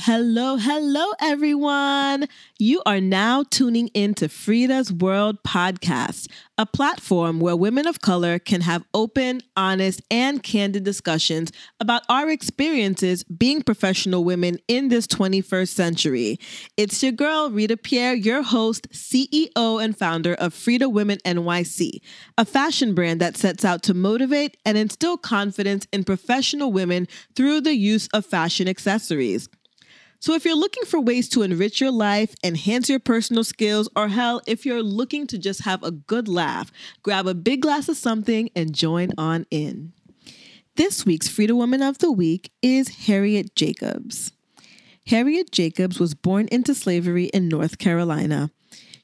Hello, hello, everyone. You are now tuning in to FREEda's World Podcast, a platform where women of color can have open, honest, and candid discussions about our experiences being professional women in this 21st century. It's your girl, Rita Pierre, your host, CEO, and founder of FREEda Women NYC, a fashion brand that sets out to motivate and instill confidence in professional women through the use of fashion accessories. So, if you're looking for ways to enrich your life, enhance your personal skills, or hell, if you're looking to just have a good laugh, grab a big glass of something and join on in. This week's FREEda Woman of the Week is Harriet Jacobs. Harriet Jacobs was born into slavery in North Carolina.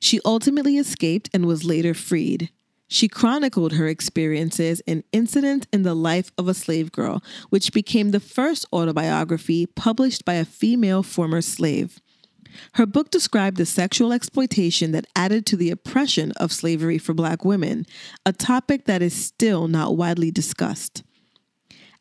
She ultimately escaped and was later freed. She chronicled her experiences in incidents in the Life of a Slave Girl, which became the first autobiography published by a female former slave. Her book described the sexual exploitation that added to the oppression of slavery for Black women, a topic that is still not widely discussed.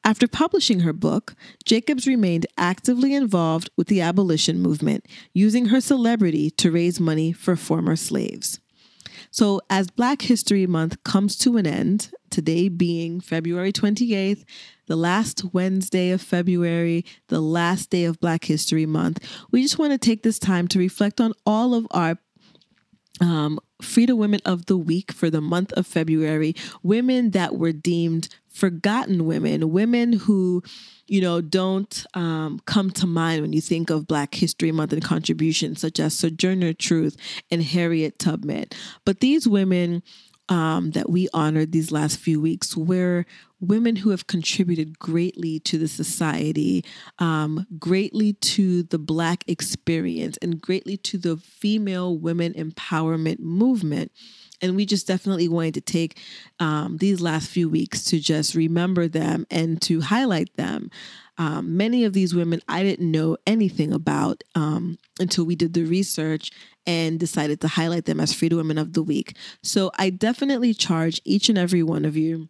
After publishing her book, Jacobs remained actively involved with the abolition movement, using her celebrity to raise money for former slaves. So, as Black History Month comes to an end, today being February 28th, the last Wednesday of February, the last day of Black History Month, we just want to take this time to reflect on all of our um, Women of the Week for the month of February, women that were deemed forgotten women, women who, you know, don't um, come to mind when you think of Black History Month and contributions such as Sojourner Truth and Harriet Tubman. But these women um, that we honored these last few weeks were women who have contributed greatly to the society, um, greatly to the Black experience, and greatly to the female women empowerment movement. And we just definitely wanted to take um, these last few weeks to just remember them and to highlight them. Um, many of these women I didn't know anything about um, until we did the research and decided to highlight them as FREEda Women of the Week. So I definitely charge each and every one of you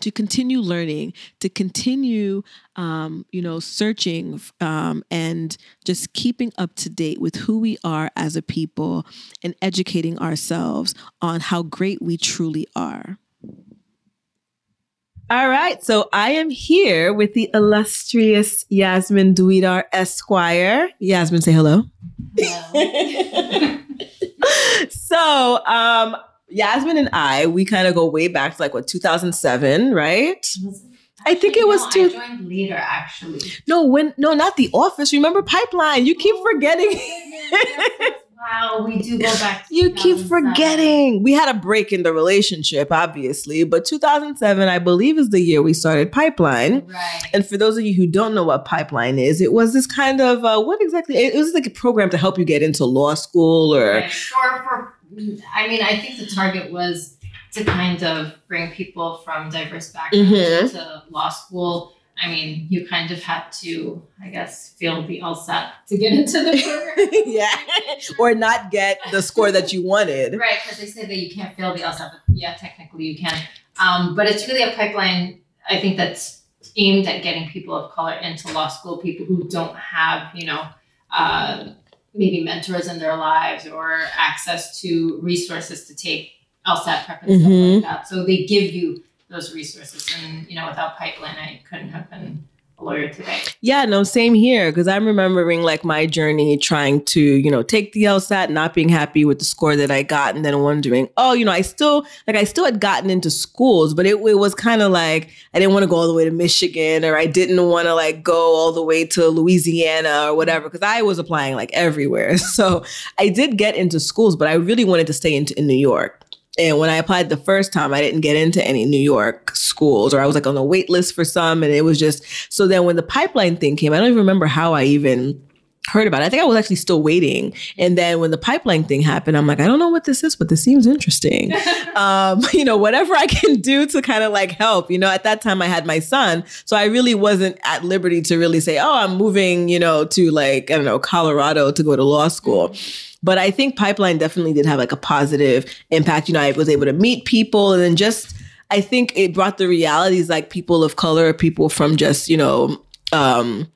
to continue learning, to continue, um, you know, searching um, and just keeping up to date with who we are as a people and educating ourselves on how great we truly are. All right, so I am here with the illustrious Yasmin Dwedar Esquire. Yasmin, say hello. hello. so, um, Yasmin and I, we kind of go way back to like what 2007, right? I think it was no, two. I joined later, actually. No, when no, not the office. Remember Pipeline? You keep oh, forgetting. wow, we do go back. you keep forgetting. We had a break in the relationship, obviously, but 2007, I believe, is the year we started Pipeline. Right. And for those of you who don't know what Pipeline is, it was this kind of uh, what exactly? It was like a program to help you get into law school or. Right. For for I mean, I think the target was to kind of bring people from diverse backgrounds mm-hmm. to law school. I mean, you kind of had to, I guess, feel the LSAT to get into the program. yeah. or not get the score that you wanted. Right, because they say that you can't fail the LSAT, but yeah, technically you can. Um, but it's really a pipeline, I think, that's aimed at getting people of color into law school, people who don't have, you know, uh, maybe mentors in their lives or access to resources to take LSAT prep and mm-hmm. stuff like that. So they give you those resources. And, you know, without Pipeline, I couldn't have been lawyer today. Yeah, no, same here. Because I'm remembering like my journey trying to, you know, take the LSAT, not being happy with the score that I got, and then wondering, oh, you know, I still like I still had gotten into schools, but it, it was kind of like I didn't want to go all the way to Michigan, or I didn't want to like go all the way to Louisiana or whatever, because I was applying like everywhere. So I did get into schools, but I really wanted to stay in, in New York. And when I applied the first time, I didn't get into any New York schools, or I was like on the wait list for some. And it was just so then when the pipeline thing came, I don't even remember how I even heard about it. I think I was actually still waiting. And then when the pipeline thing happened, I'm like, I don't know what this is, but this seems interesting. um, you know, whatever I can do to kind of like help. You know, at that time I had my son. So I really wasn't at liberty to really say, oh, I'm moving, you know, to like, I don't know, Colorado to go to law school. But I think Pipeline definitely did have like a positive impact. You know, I was able to meet people and then just, I think it brought the realities like people of color, people from just, you know, um,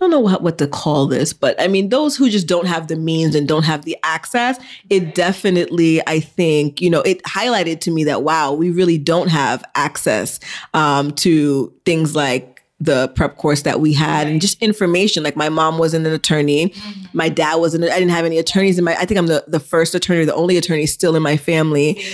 I don't know what, what to call this, but I mean, those who just don't have the means and don't have the access, it definitely, I think, you know, it highlighted to me that, wow, we really don't have access um, to things like the prep course that we had and just information. Like my mom wasn't an attorney. Mm-hmm. My dad wasn't, I didn't have any attorneys in my, I think I'm the, the first attorney, the only attorney still in my family.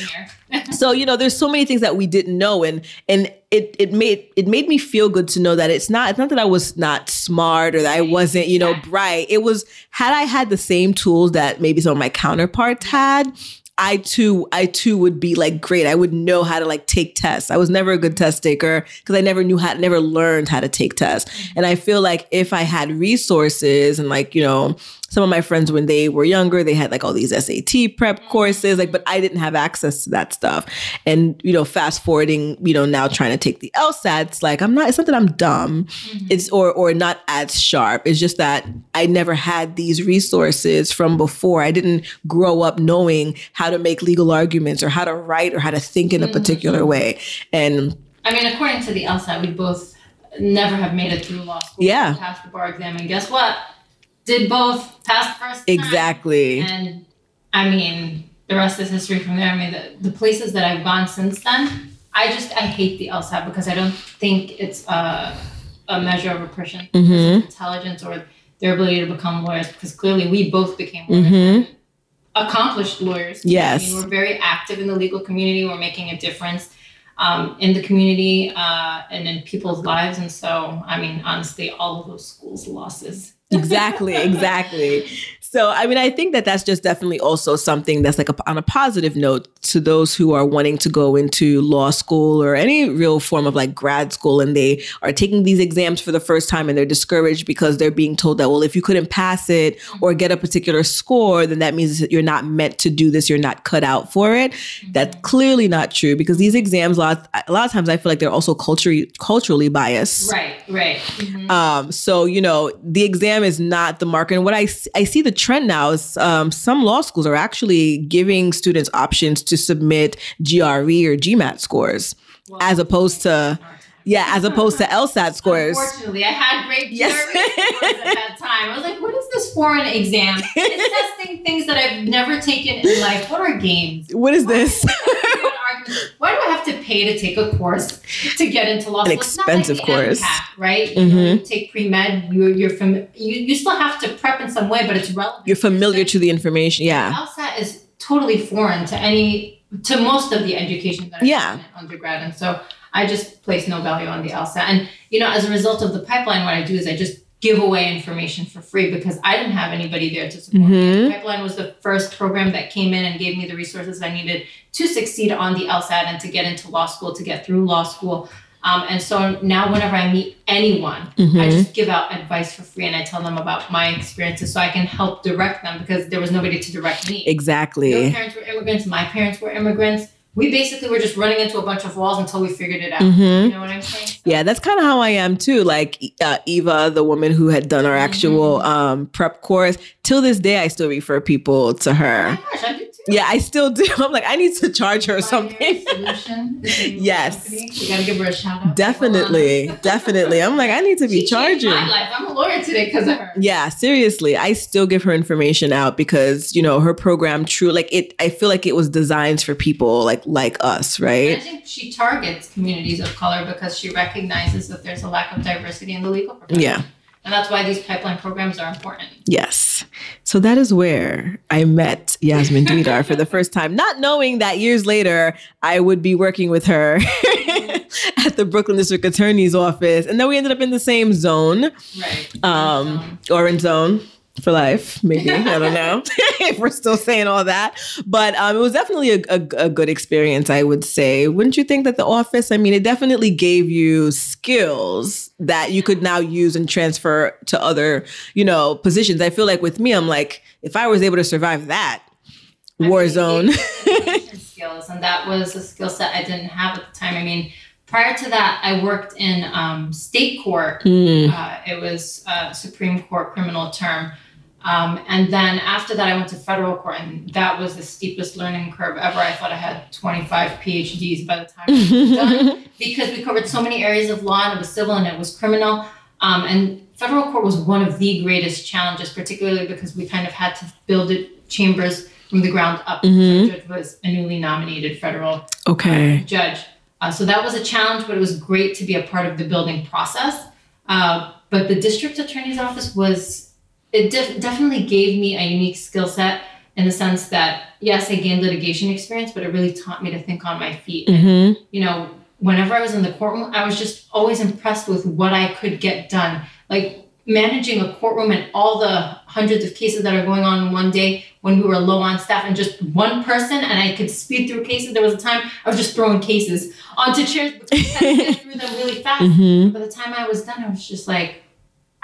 So you know there's so many things that we didn't know and and it it made it made me feel good to know that it's not it's not that I was not smart or that I wasn't you know bright. It was had I had the same tools that maybe some of my counterparts had I too I too would be like great. I would know how to like take tests. I was never a good test taker because I never knew how never learned how to take tests. Mm-hmm. And I feel like if I had resources and like you know some of my friends when they were younger they had like all these SAT prep mm-hmm. courses like but I didn't have access to that stuff. And you know fast forwarding you know now trying to take the LSATs like I'm not it's not that I'm dumb. Mm-hmm. It's or or not as sharp. It's just that I never had these resources from before. I didn't grow up knowing how to make legal arguments or how to write or how to think in a mm-hmm. particular way. And I mean, according to the LSAT, we both never have made it through law school. Yeah. Passed the bar exam, and guess what? Did both pass the first time. exactly And I mean, the rest is history from there. I mean, the, the places that I've gone since then, I just I hate the LSAT because I don't think it's a, a measure of a person, person's intelligence or their ability to become lawyers. Because clearly, we both became lawyers. Mhm. Accomplished lawyers. Yes. I mean, we're very active in the legal community. We're making a difference um, in the community uh, and in people's lives. And so, I mean, honestly, all of those schools' losses. Exactly exactly so i mean i think that that's just definitely also something that's like a, on a positive note to those who are wanting to go into law school or any real form of like grad school and they are taking these exams for the first time and they're discouraged because they're being told that well if you couldn't pass it or get a particular score then that means that you're not meant to do this you're not cut out for it that's clearly not true because these exams a lot, a lot of times i feel like they're also culturally culturally biased Right, right. Mhm. um, so you know, the exam is not the market. And what I see the trend now is um, some law schools are actually giving students options to submit GRE or GMAT scores Well, as opposed to yeah, as opposed to LSAT scores. Unfortunately, I had great Yes. Scores at that time. I was like, what is this foreign exam? It's testing things that I've never taken in life. What are games? What is this? Why do I have to pay to take a course to get into law An school? It's not like expensive course. MCAT, right? You, know, Mhm. you take pre med. You're you're from you. You still have to prep in some way, but it's relevant. You're familiar to the information, yeah. LSAT is totally foreign to any to most of the education that I've Yeah. undergrad, and so I just place no value on the LSAT. And you know, as a result of the pipeline, what I do is I just give away information for free because I didn't have anybody there to support me. Mhm. The pipeline was the first program that came in and gave me the resources I needed to succeed on the LSAT and to get into law school, to get through law school. Um, and so now, whenever I meet anyone, I Mhm. just give out advice for free and I tell them about my experiences so I can help direct them because there was nobody to direct me. Your Exactly. parents were immigrants, my parents were immigrants. We basically were just running into a bunch of walls until we figured it out. Mhm. You know what I'm saying? So- Yeah, that's kind of how I am too. Like uh, Eva, the woman who had done our actual um, prep course, till this day, I still refer people to Oh her. my gosh, I do. Yeah, I still do. I'm like, I need to charge her or something. Solution is the name of the Yes. company. You gotta give her a shout out. Definitely, definitely. I'm like, I need to be She charging. My life. I'm a lawyer today because of her. Yeah, seriously. I still give her information out because, you know, her program true like it I feel like it was designed for people like like us, right? I think she targets communities of color because she recognizes that there's a lack of diversity in the legal profession. Yeah. And that's why these pipeline programs are important. Yes. So that is where I met Yasmin Dwedar for the first time, not knowing that years later I would be working with her at the Brooklyn District Attorney's office. And then we ended up in the same zone. Right. um, orange zone for life, maybe. I don't know if we're still saying all that. But um, it was definitely a, a, a good experience, I would say. Wouldn't you think that the office, I mean, it definitely gave you skills that you could now use and transfer to other, you know, positions. I feel like with me, I'm like, if I was able to survive that, I war mean, zone. gave me communication skills, and that was a skill set I didn't have at the time. I mean, prior to that, I worked in um, state court. Mm, Uh, it was a Supreme Court criminal term. Um, and then after that, I went to federal court, and that was the steepest learning curve ever. I thought I had 25 PhDs by the time I was done because we covered so many areas of law, and it was civil and it was criminal. Um, and federal court was one of the greatest challenges, particularly because we kind of had to build it chambers from the ground up. Mhm. The judge was a newly nominated federal Okay. judge. Uh, so that was a challenge, but it was great to be a part of the building process. Uh, but the district attorney's office was, it def- definitely gave me a unique skill set in the sense that, yes, I gained litigation experience, but it really taught me to think on my feet. Mm-hmm. you know, whenever I was in the courtroom, I was just always impressed with what I could get done. Like managing a courtroom and all the hundreds of cases that are going on in one day when we were low on staff and just one person and I could speed through cases. There was a time I was just throwing cases onto chairs because I get through them really fast. Mm-hmm. By the time I was done, I was just like,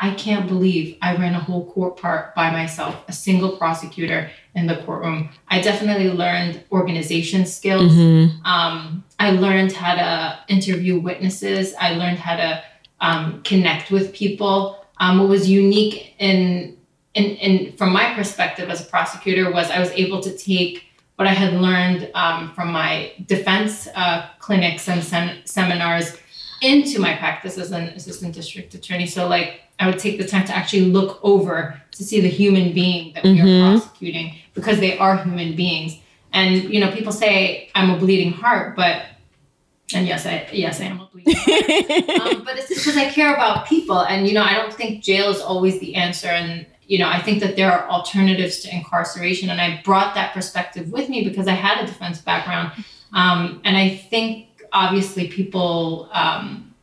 I can't believe I ran a whole court part by myself, a single prosecutor in the courtroom. I definitely learned organization skills. Mm-hmm. Um, I learned how to interview witnesses. I learned how to um, connect with people. Um, what was unique in, in, in from my perspective as a prosecutor was I was able to take what I had learned um, from my defense uh, clinics and sem- seminars into my practice as an assistant district attorney. So like I would take the time to actually look over to see the human being that we Mhm. are prosecuting because they are human beings. And you know, people say I'm a bleeding heart, but and yes, I yes I am a bleeding heart. um, but it's because I care about people, and you know, I don't think jail is always the answer. And you know, I think that there are alternatives to incarceration, and I brought that perspective with me because I had a defense background, um, and I think obviously people um,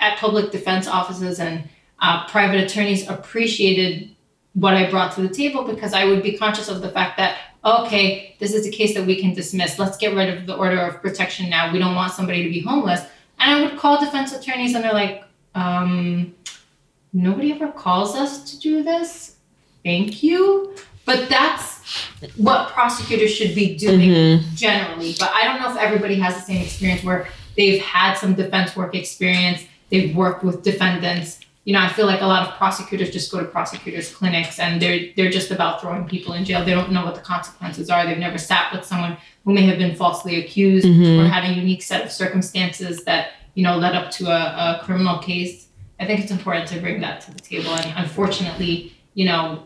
at public defense offices and uh, private attorneys appreciated what I brought to the table because I would be conscious of the fact that okay, this is a case that we can dismiss. Let's get rid of the order of protection now. We don't want somebody to be homeless. And I would call defense attorneys and they're like, um, nobody ever calls us to do this. Thank you. But that's what prosecutors should be doing Mm-hmm. generally. But I don't know if everybody has the same experience where they've had some defense work experience, they've worked with defendants. You know, I feel like a lot of prosecutors just go to prosecutors' clinics and they're they're just about throwing people in jail. They don't know what the consequences are. They've never sat with someone who may have been falsely accused Mhm. or had a unique set of circumstances that, you know, led up to a, a criminal case. I think it's important to bring that to the table. And unfortunately, you know,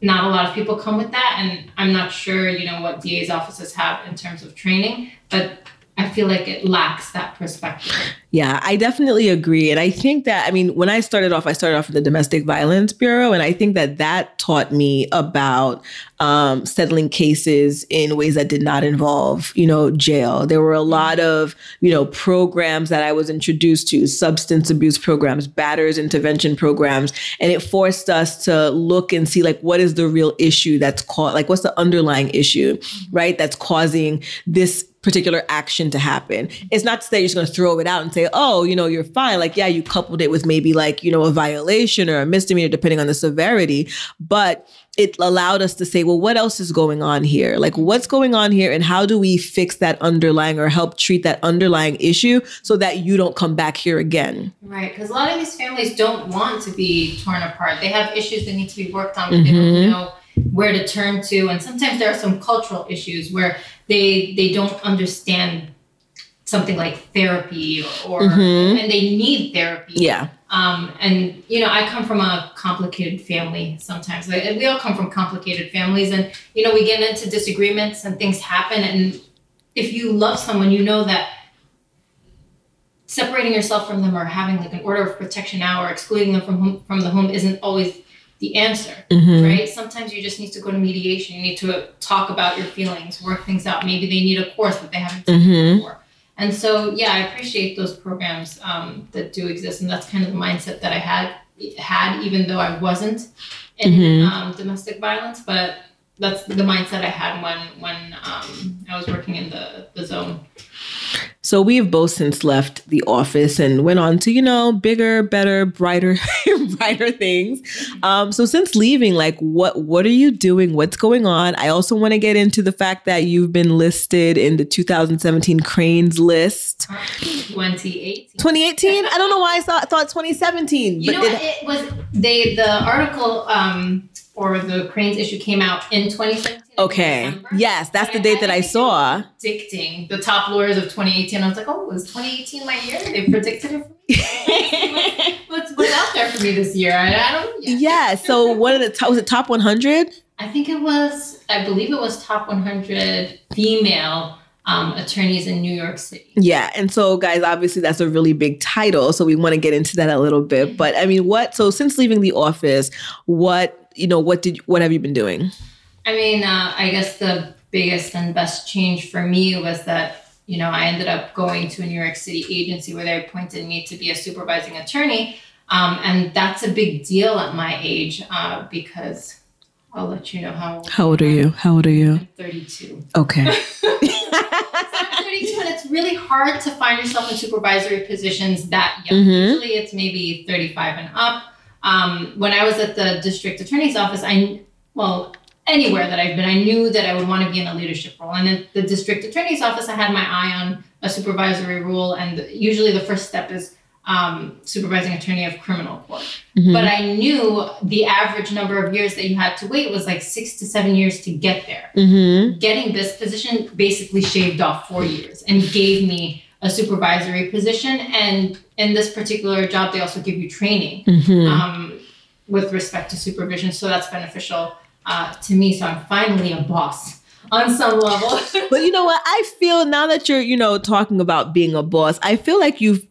not a lot of people come with that. And I'm not sure, you know, what DA's offices have in terms of training, but I feel like it lacks that perspective. Yeah, I definitely agree. And I think that, I mean, when I started off, I started off in the Domestic Violence Bureau. And I think that that taught me about um, settling cases in ways that did not involve, you know, jail. There were a lot of, you know, programs that I was introduced to substance abuse programs, batters intervention programs. And it forced us to look and see, like, what is the real issue that's caught, like, what's the underlying issue, right? That's causing this particular action to happen. It's not to say you're just going to throw it out and say, oh, you know, you're fine. Like, yeah, you coupled it with maybe like, you know, a violation or a misdemeanor, depending on the severity. But it allowed us to say, well, what else is going on here? Like, what's going on here? And how do we fix that underlying or help treat that underlying issue so that you don't come back here again? Right, because a lot of these families don't want to be torn apart. They have issues that need to be worked on, but they don't mm-hmm. know where to turn to. And sometimes there are some cultural issues where they they don't understand something like therapy or, or Mhm. and they need therapy. Yeah. Um, and you know, I come from a complicated family. Sometimes like, we all come from complicated families, and you know, we get into disagreements and things happen. And if you love someone, you know that separating yourself from them or having like an order of protection now or excluding them from home, from the home isn't always the answer, Mhm. right? Sometimes you just need to go to mediation. You need to talk about your feelings, work things out. Maybe they need a course that they haven't taken Mhm. before. And so, yeah, I appreciate those programs um, that do exist, and that's kind of the mindset that I had had, even though I wasn't in Mhm. um, domestic violence. But that's the mindset I had when when um, I was working in the the zone. So we've both since left the office and went on to, you know, bigger, better, brighter, brighter things. Um, so since leaving, like what what are you doing? What's going on? I also want to get into the fact that you've been listed in the 2017 Crain's list. 2018. 2018? I don't know why I thought, thought 2017. You know it- what? It was they the article um, or the Crain's issue came out in 2017. okay. December. Yes, that's the date that I saw. Predicting the top lawyers of 2018. I was like, oh, it was 2018 my year? They predicted it for me. What's, what's out there for me this year. I, I don't. Yeah. yeah. So what are the top? Was it top 100? I think it was. I believe it was top 100 female um, attorneys in New York City. Yeah, and so guys, obviously that's a really big title, so we want to get into that a little bit. But I mean, what? So since leaving the office, what you know, what did what have you been doing? I mean, uh, I guess the biggest and best change for me was that you know I ended up going to a New York City agency where they appointed me to be a supervising attorney, um, and that's a big deal at my age uh, because I'll let you know how. How old are you? How old are you? I'm 32. Okay. so I'm 32, and it's really hard to find yourself in supervisory positions that young. Mm-hmm. Usually, it's maybe 35 and up. Um, when I was at the district attorney's office, I well anywhere that I've been, I knew that I would want to be in a leadership role. And at the district attorney's office, I had my eye on a supervisory role, and usually the first step is um, supervising attorney of criminal court. Mm-hmm. But I knew the average number of years that you had to wait was like six to seven years to get there. Mm-hmm. Getting this position basically shaved off four years and gave me a supervisory position. And in this particular job, they also give you training mm-hmm. um, with respect to supervision. So that's beneficial uh, to me. So I'm finally a boss on some level. but you know what? I feel now that you're, you know, talking about being a boss, I feel like you've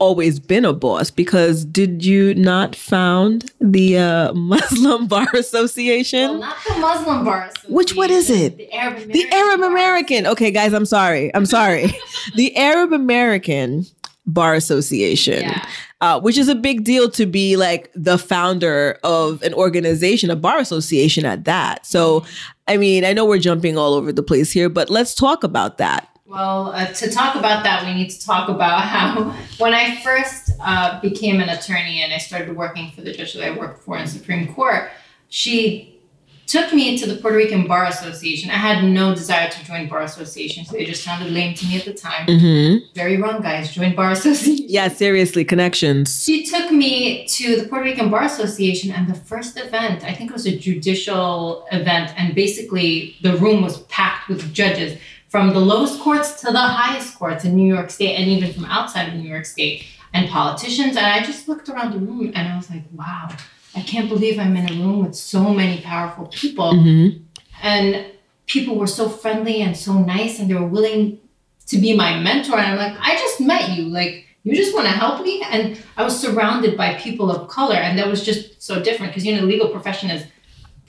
always been a boss because did you not found the uh, Muslim Bar Association? Well, not the Muslim Bar Association. Which what is it? The Arab American. The Arab American. Okay, guys, I'm sorry. I'm sorry. the Arab American Bar Association. Yeah. Uh, which is a big deal to be like the founder of an organization, a bar association at that. So, I mean, I know we're jumping all over the place here, but let's talk about that. Well, uh, to talk about that, we need to talk about how when I first uh, became an attorney and I started working for the judge that I worked for in Supreme Court, she took me to the Puerto Rican Bar Association. I had no desire to join bar associations. They just sounded lame to me at the time. Mm-hmm. Very wrong, guys. Join bar association. Yeah, seriously, connections. She took me to the Puerto Rican Bar Association, and the first event, I think it was a judicial event, and basically the room was packed with judges from the lowest courts to the highest courts in New York State and even from outside of New York State and politicians. And I just looked around the room and I was like, wow, I can't believe I'm in a room with so many powerful people. Mm-hmm. And people were so friendly and so nice and they were willing to be my mentor. And I'm like, I just met you. Like, you just want to help me? And I was surrounded by people of color. And that was just so different because, you know, the legal profession is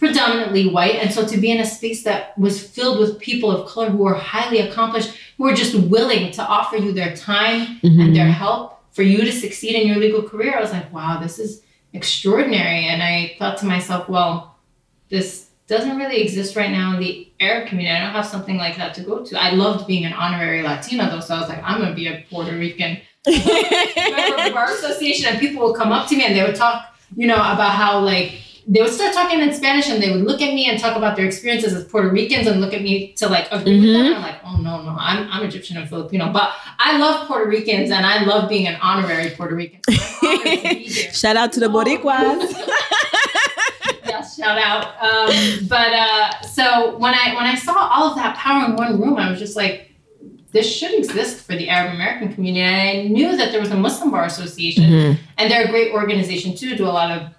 predominantly white. And so to be in a space that was filled with people of color who were highly accomplished, who were just willing to offer you their time mm-hmm. and their help for you to succeed in your legal career, I was like, wow, this is extraordinary. And I thought to myself, well, this doesn't really exist right now in the Arab community. I don't have something like that to go to. I loved being an honorary Latina though, so I was like, I'm gonna be a Puerto Rican member of bar association, and people would come up to me and they would talk, you know, about how like they would start talking in Spanish and they would look at me and talk about their experiences as Puerto Ricans and look at me to like agree mm-hmm. with them. And I'm like, oh no, no, I'm, I'm Egyptian and Filipino. But I love Puerto Ricans and I love being an honorary Puerto Rican. Shout out to the Boricuas. yes, shout out. Um, but uh, so when I when I saw all of that power in one room, I was just like, this should exist for the Arab American community. And I knew that there was a Muslim Bar Association, mm-hmm. and they're a great organization too, do a lot of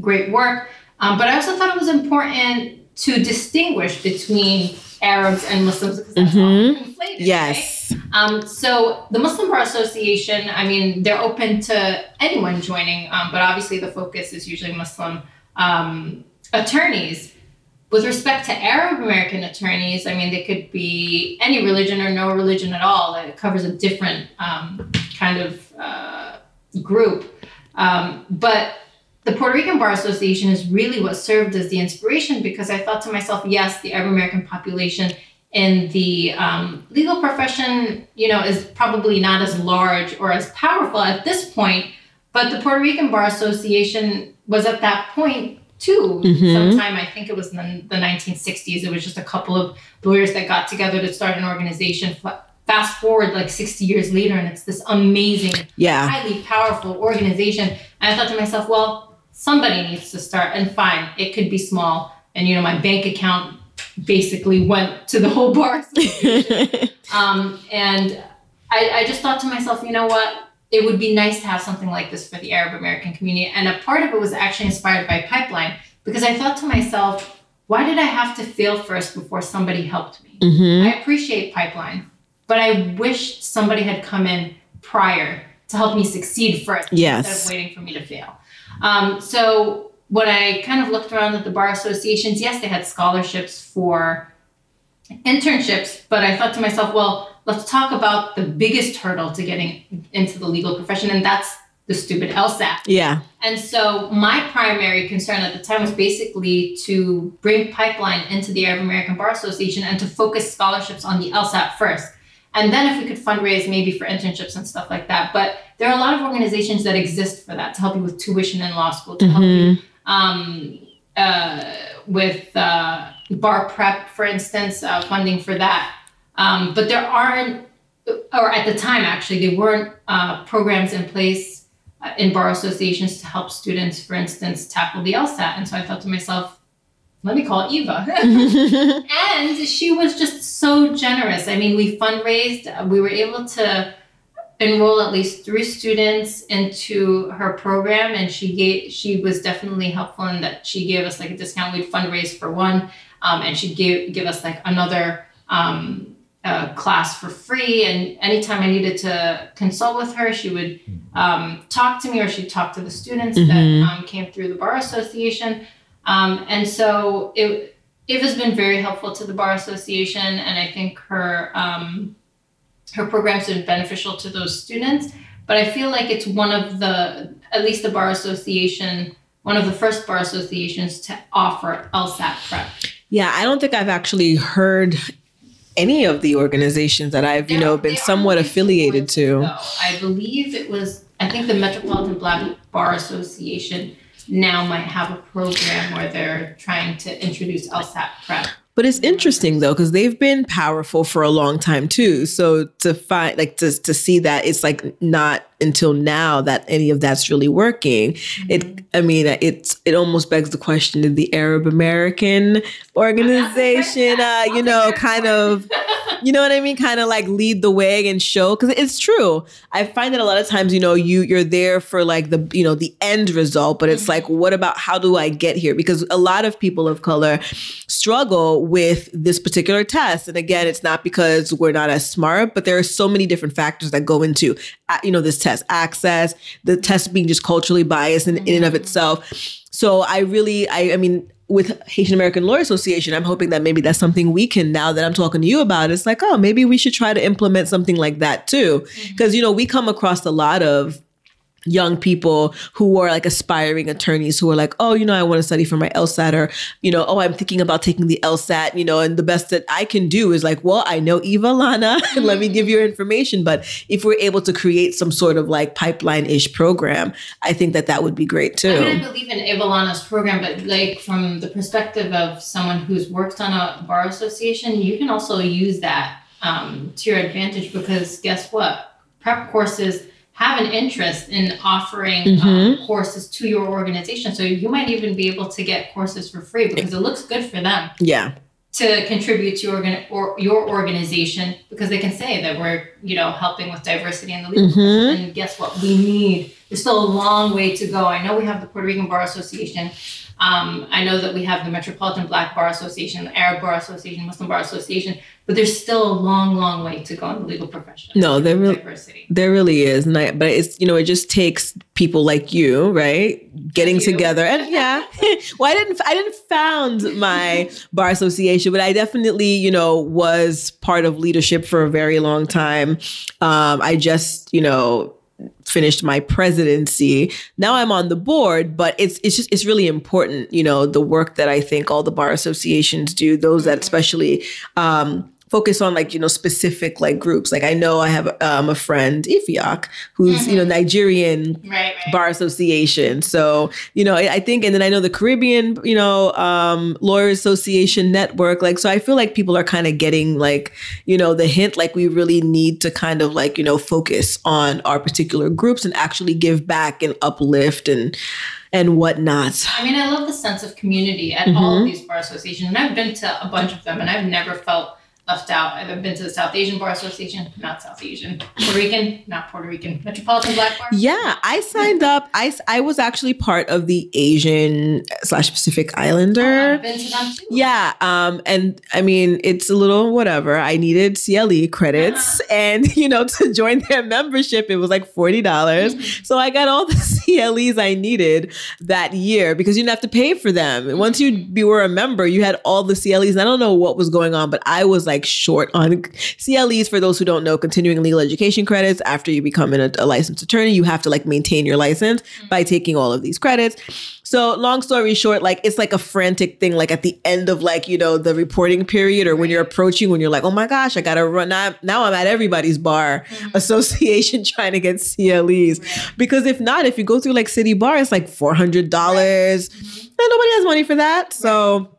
great work. Um, but I also thought it was important to distinguish between Arabs and Muslims because that's mm-hmm. conflated. Yes. Right? Um, so the Muslim Bar Association, I mean, they're open to anyone joining, um, but obviously the focus is usually Muslim um, attorneys. With respect to Arab American attorneys, I mean, they could be any religion or no religion at all. It covers a different um, kind of uh, group. Um, but the Puerto Rican Bar Association is really what served as the inspiration because I thought to myself, yes, the Arab American population in the um, legal profession, you know, is probably not as large or as powerful at this point, but the Puerto Rican Bar Association was at that point too. Mm-hmm. Sometime I think it was in the 1960s. It was just a couple of lawyers that got together to start an organization. Fast forward like 60 years later, and it's this amazing, yeah. highly powerful organization. And I thought to myself, well, somebody needs to start and fine it could be small and you know my bank account basically went to the whole bar um, and I, I just thought to myself you know what it would be nice to have something like this for the Arab American community. And a part of it was actually inspired by Pipeline because I thought to myself, why did I have to fail first before somebody helped me? Mm-hmm. I appreciate Pipeline, but I wish somebody had come in prior to help me succeed first Yes. instead of waiting for me to fail. Um, so when I kind of looked around at the bar associations, yes, they had scholarships for internships, but I thought to myself, well, let's talk about the biggest hurdle to getting into the legal profession, and that's the stupid LSAT. Yeah. And so my primary concern at the time was basically to bring Pipeline into the Arab American Bar Association and to focus scholarships on the LSAT first. And then if we could fundraise maybe for internships and stuff like that. But there are a lot of organizations that exist for that to help you with tuition in law school, to help you um, uh, with uh, bar prep, for instance, uh, funding for that. Um, but there aren't, or at the time actually, there weren't uh, programs in place uh, in bar associations to help students, for instance, tackle the LSAT. And so I thought to myself, let me call Eva. and she was just so generous. I mean, we fundraised, we were able to enroll at least three students into her program and she gave she was definitely helpful in that she gave us like a discount we'd fundraise for one um, and she gave give give us like another um, uh, class for free and anytime i needed to consult with her she would um, talk to me or she'd talk to the students Mhm. that um, came through the bar association um, and so it Eva's been very helpful to the bar association, and I think her um, her programs been beneficial to those students. But I feel like it's one of the at least the bar association, one of the first bar associations to offer LSAT prep. Yeah, I don't think I've actually heard any of the organizations that I've, you know, been somewhat affiliated to. though. I believe it was. I think the Metropolitan Black Bar Association now might have a program where they're trying to introduce LSAT prep. But it's interesting though, because they've been powerful for a long time too. So to find like to to see that it's like not until now that any of that's really working. It I mean it's it almost begs the question: Did the Arab American organization, uh, you know, kind of you know what I mean? Kind of like lead the way and show because it's true. I find that a lot of times, you know, you you're there for like the you know the end result, but it's like, what about how do I get here? Because a lot of people of color struggle with this particular test, and again, it's not because we're not as smart, but there are so many different factors that go into uh, you know this test access, the test being just culturally biased in, in and of mm-hmm. itself. So I really, I, I mean, with Haitian American Lawyer Association, I'm hoping that maybe that's something we can now that I'm talking to you about. It's like, oh, maybe we should try to implement something like that too, mm-hmm. because you know we come across a lot of young people who are like aspiring attorneys who are like, oh, you know, I want to study for my LSAT or, you know, oh, I'm thinking about taking the LSAT, you know, and the best that I can do is like, well, I know Eva Lana, let me give you your information. But if we're able to create some sort of like pipeline ish program, I think that that would be great too. I mean, I believe in Evalana's program, but like from the perspective of someone who's worked on a bar association, you can also use that um, to your advantage because guess what? Prep courses have an interest in offering um, courses to your organization. So you might even be able to get courses for free because it looks good for them yeah. to contribute to your, organ- or your organization because they can say that we're you know helping with diversity in the legal profession. And guess what? We need. There's still a long way to go. I know we have the Puerto Rican Bar Association. Um, I know that we have the Metropolitan Black Bar Association, the Arab Bar Association, Muslim Bar Association, but there's still a long, long way to go in the legal profession. No, there really- diversity. There really is, and I, but it's you know it just takes people like you, right, getting you. together, and yeah. well, I didn't I didn't found my bar association, but I definitely you know was part of leadership for a very long time. Um, I just you know finished my presidency. Now I'm on the board, but it's it's just it's really important, you know, the work that I think all the bar associations do, those that especially um focus on like you know specific like groups. Like i know i have um, a friend ifiok who's you know nigerian Right, right. bar association. So you know I, I think and then i know the caribbean you know um lawyer association network. Like so i feel like people are kind of getting like you know the hint like we really need to kind of like you know focus on our particular groups and actually give back and uplift and and whatnot. I mean, I love the sense of community at all of these bar associations, and I've been to a bunch of them, and I've never felt left out. I've been to the South Asian Bar Association, not South Asian. Puerto Rican, not Puerto Rican. Metropolitan Black Bar. Yeah, I signed up. I, I was actually part of the Asian slash Pacific Oh, Islander. I've been to them too. Yeah, um, and I mean it's a little whatever. I needed CLE credits, and you know to join their membership, it was like forty dollars. Mhm. So I got all the CLEs I needed that year because you didn't have to pay for them. Once you be, were a member, you had all the CLEs. And I don't know what was going on, but I was like short on CLEs. For those who don't know, continuing legal education credits. After you become an, a licensed attorney, you have to like maintain your license by taking all of these credits. So long story short, like it's like a frantic thing. Like at the end of like you know the reporting period, or when you're approaching, when you're like, oh my gosh, I gotta run. Now, now I'm at everybody's bar Mhm. association trying to get CLEs. Right. Because if not, if you go through like City Bar, it's like four hundred dollars. Mhm. And nobody has money for that. So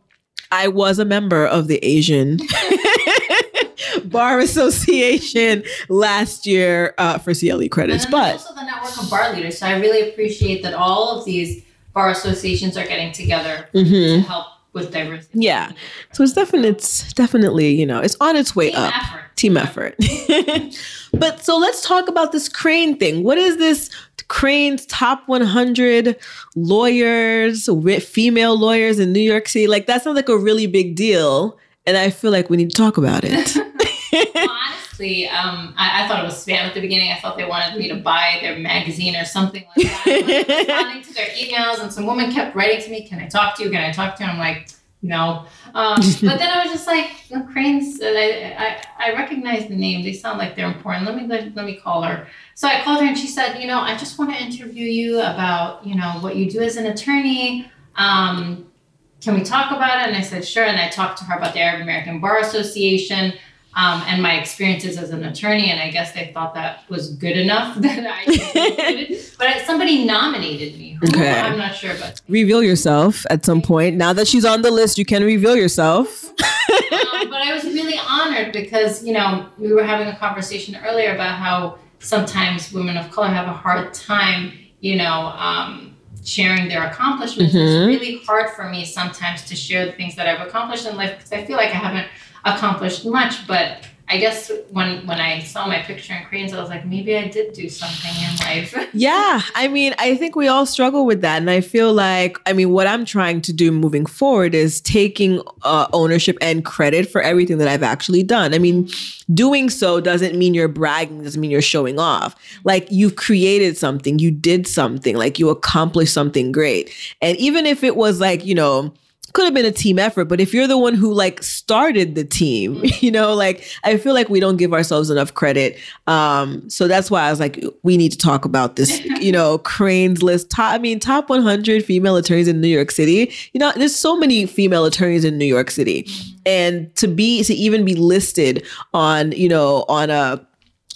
I was a member of the Asian Bar Association last year uh, for CLE credits. But also the network of bar leaders. So I really appreciate that all of these bar associations are getting together Mhm. to help with diversity. Yeah. so it's definitely it's definitely, you know, it's on its way Team up. effort. Team effort. but so let's talk about this Crain thing. What is this Crain's top 100 lawyers, female lawyers in New York City? Like that sounds like a really big deal. And I feel like we need to talk about it. Well, honestly, um, I, I thought it was spam at the beginning. I thought they wanted me to buy their magazine or something like that. I was responding to their emails, and some woman kept writing to me, "Can I talk to you? Can I talk to you?" I'm like, "No." Um, but then I was just like, "No, "Crain's." and I, I I recognize the name. They sound like they're important. Let me let, let me call her. So I called her, and she said, "You know, I just want to interview you about you know what you do as an attorney." Um, can we talk about it? And I said, sure. And I talked to her about the Arab American Bar Association um, and my experiences as an attorney. And I guess they thought that was good enough that I but somebody nominated me. Who? Okay. I'm not sure, but reveal yourself at some point. Now that she's on the list, you can reveal yourself. um, but I was really honored because you know we were having a conversation earlier about how sometimes women of color have a hard time, you know, um, sharing their accomplishments. Mhm. It's really hard for me sometimes to share the things that I've accomplished in life because I feel like I haven't accomplished much, but. I guess when when I saw my picture in Crain's, I was like, maybe I did do something in life. Yeah, I mean, I think we all struggle with that. And I feel like, I mean, what I'm trying to do moving forward is taking uh, ownership and credit for everything that I've actually done. I mean, doing so doesn't mean you're bragging, doesn't mean you're showing off. Like, you've created something, you did something, like, you accomplished something great. And even if it was like, you know, could have been a team effort, but if you're the one who like started the team, you know, like I feel like we don't give ourselves enough credit. Um, so that's why I was like, we need to talk about this, you know, Crain's list. Top, I mean, top 100 female attorneys in New York City. You know, there's so many female attorneys in New York City, and to be to even be listed on, you know, on a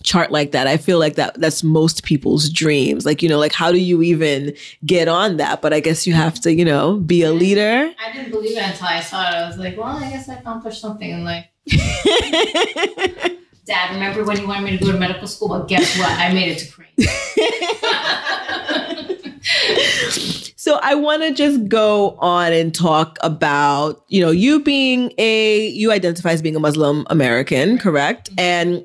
chart like that i feel like that that's most people's dreams like you know like how do you even get on that but i guess you have to you know be a leader I didn't believe it until I saw it. I was like, well, I guess I accomplished something in life. Dad, remember when you wanted me to go to medical school? Well, guess what? I made it to Crain. so i want to just go on and talk about you know you being a you identify as being a muslim american correct mm-hmm. and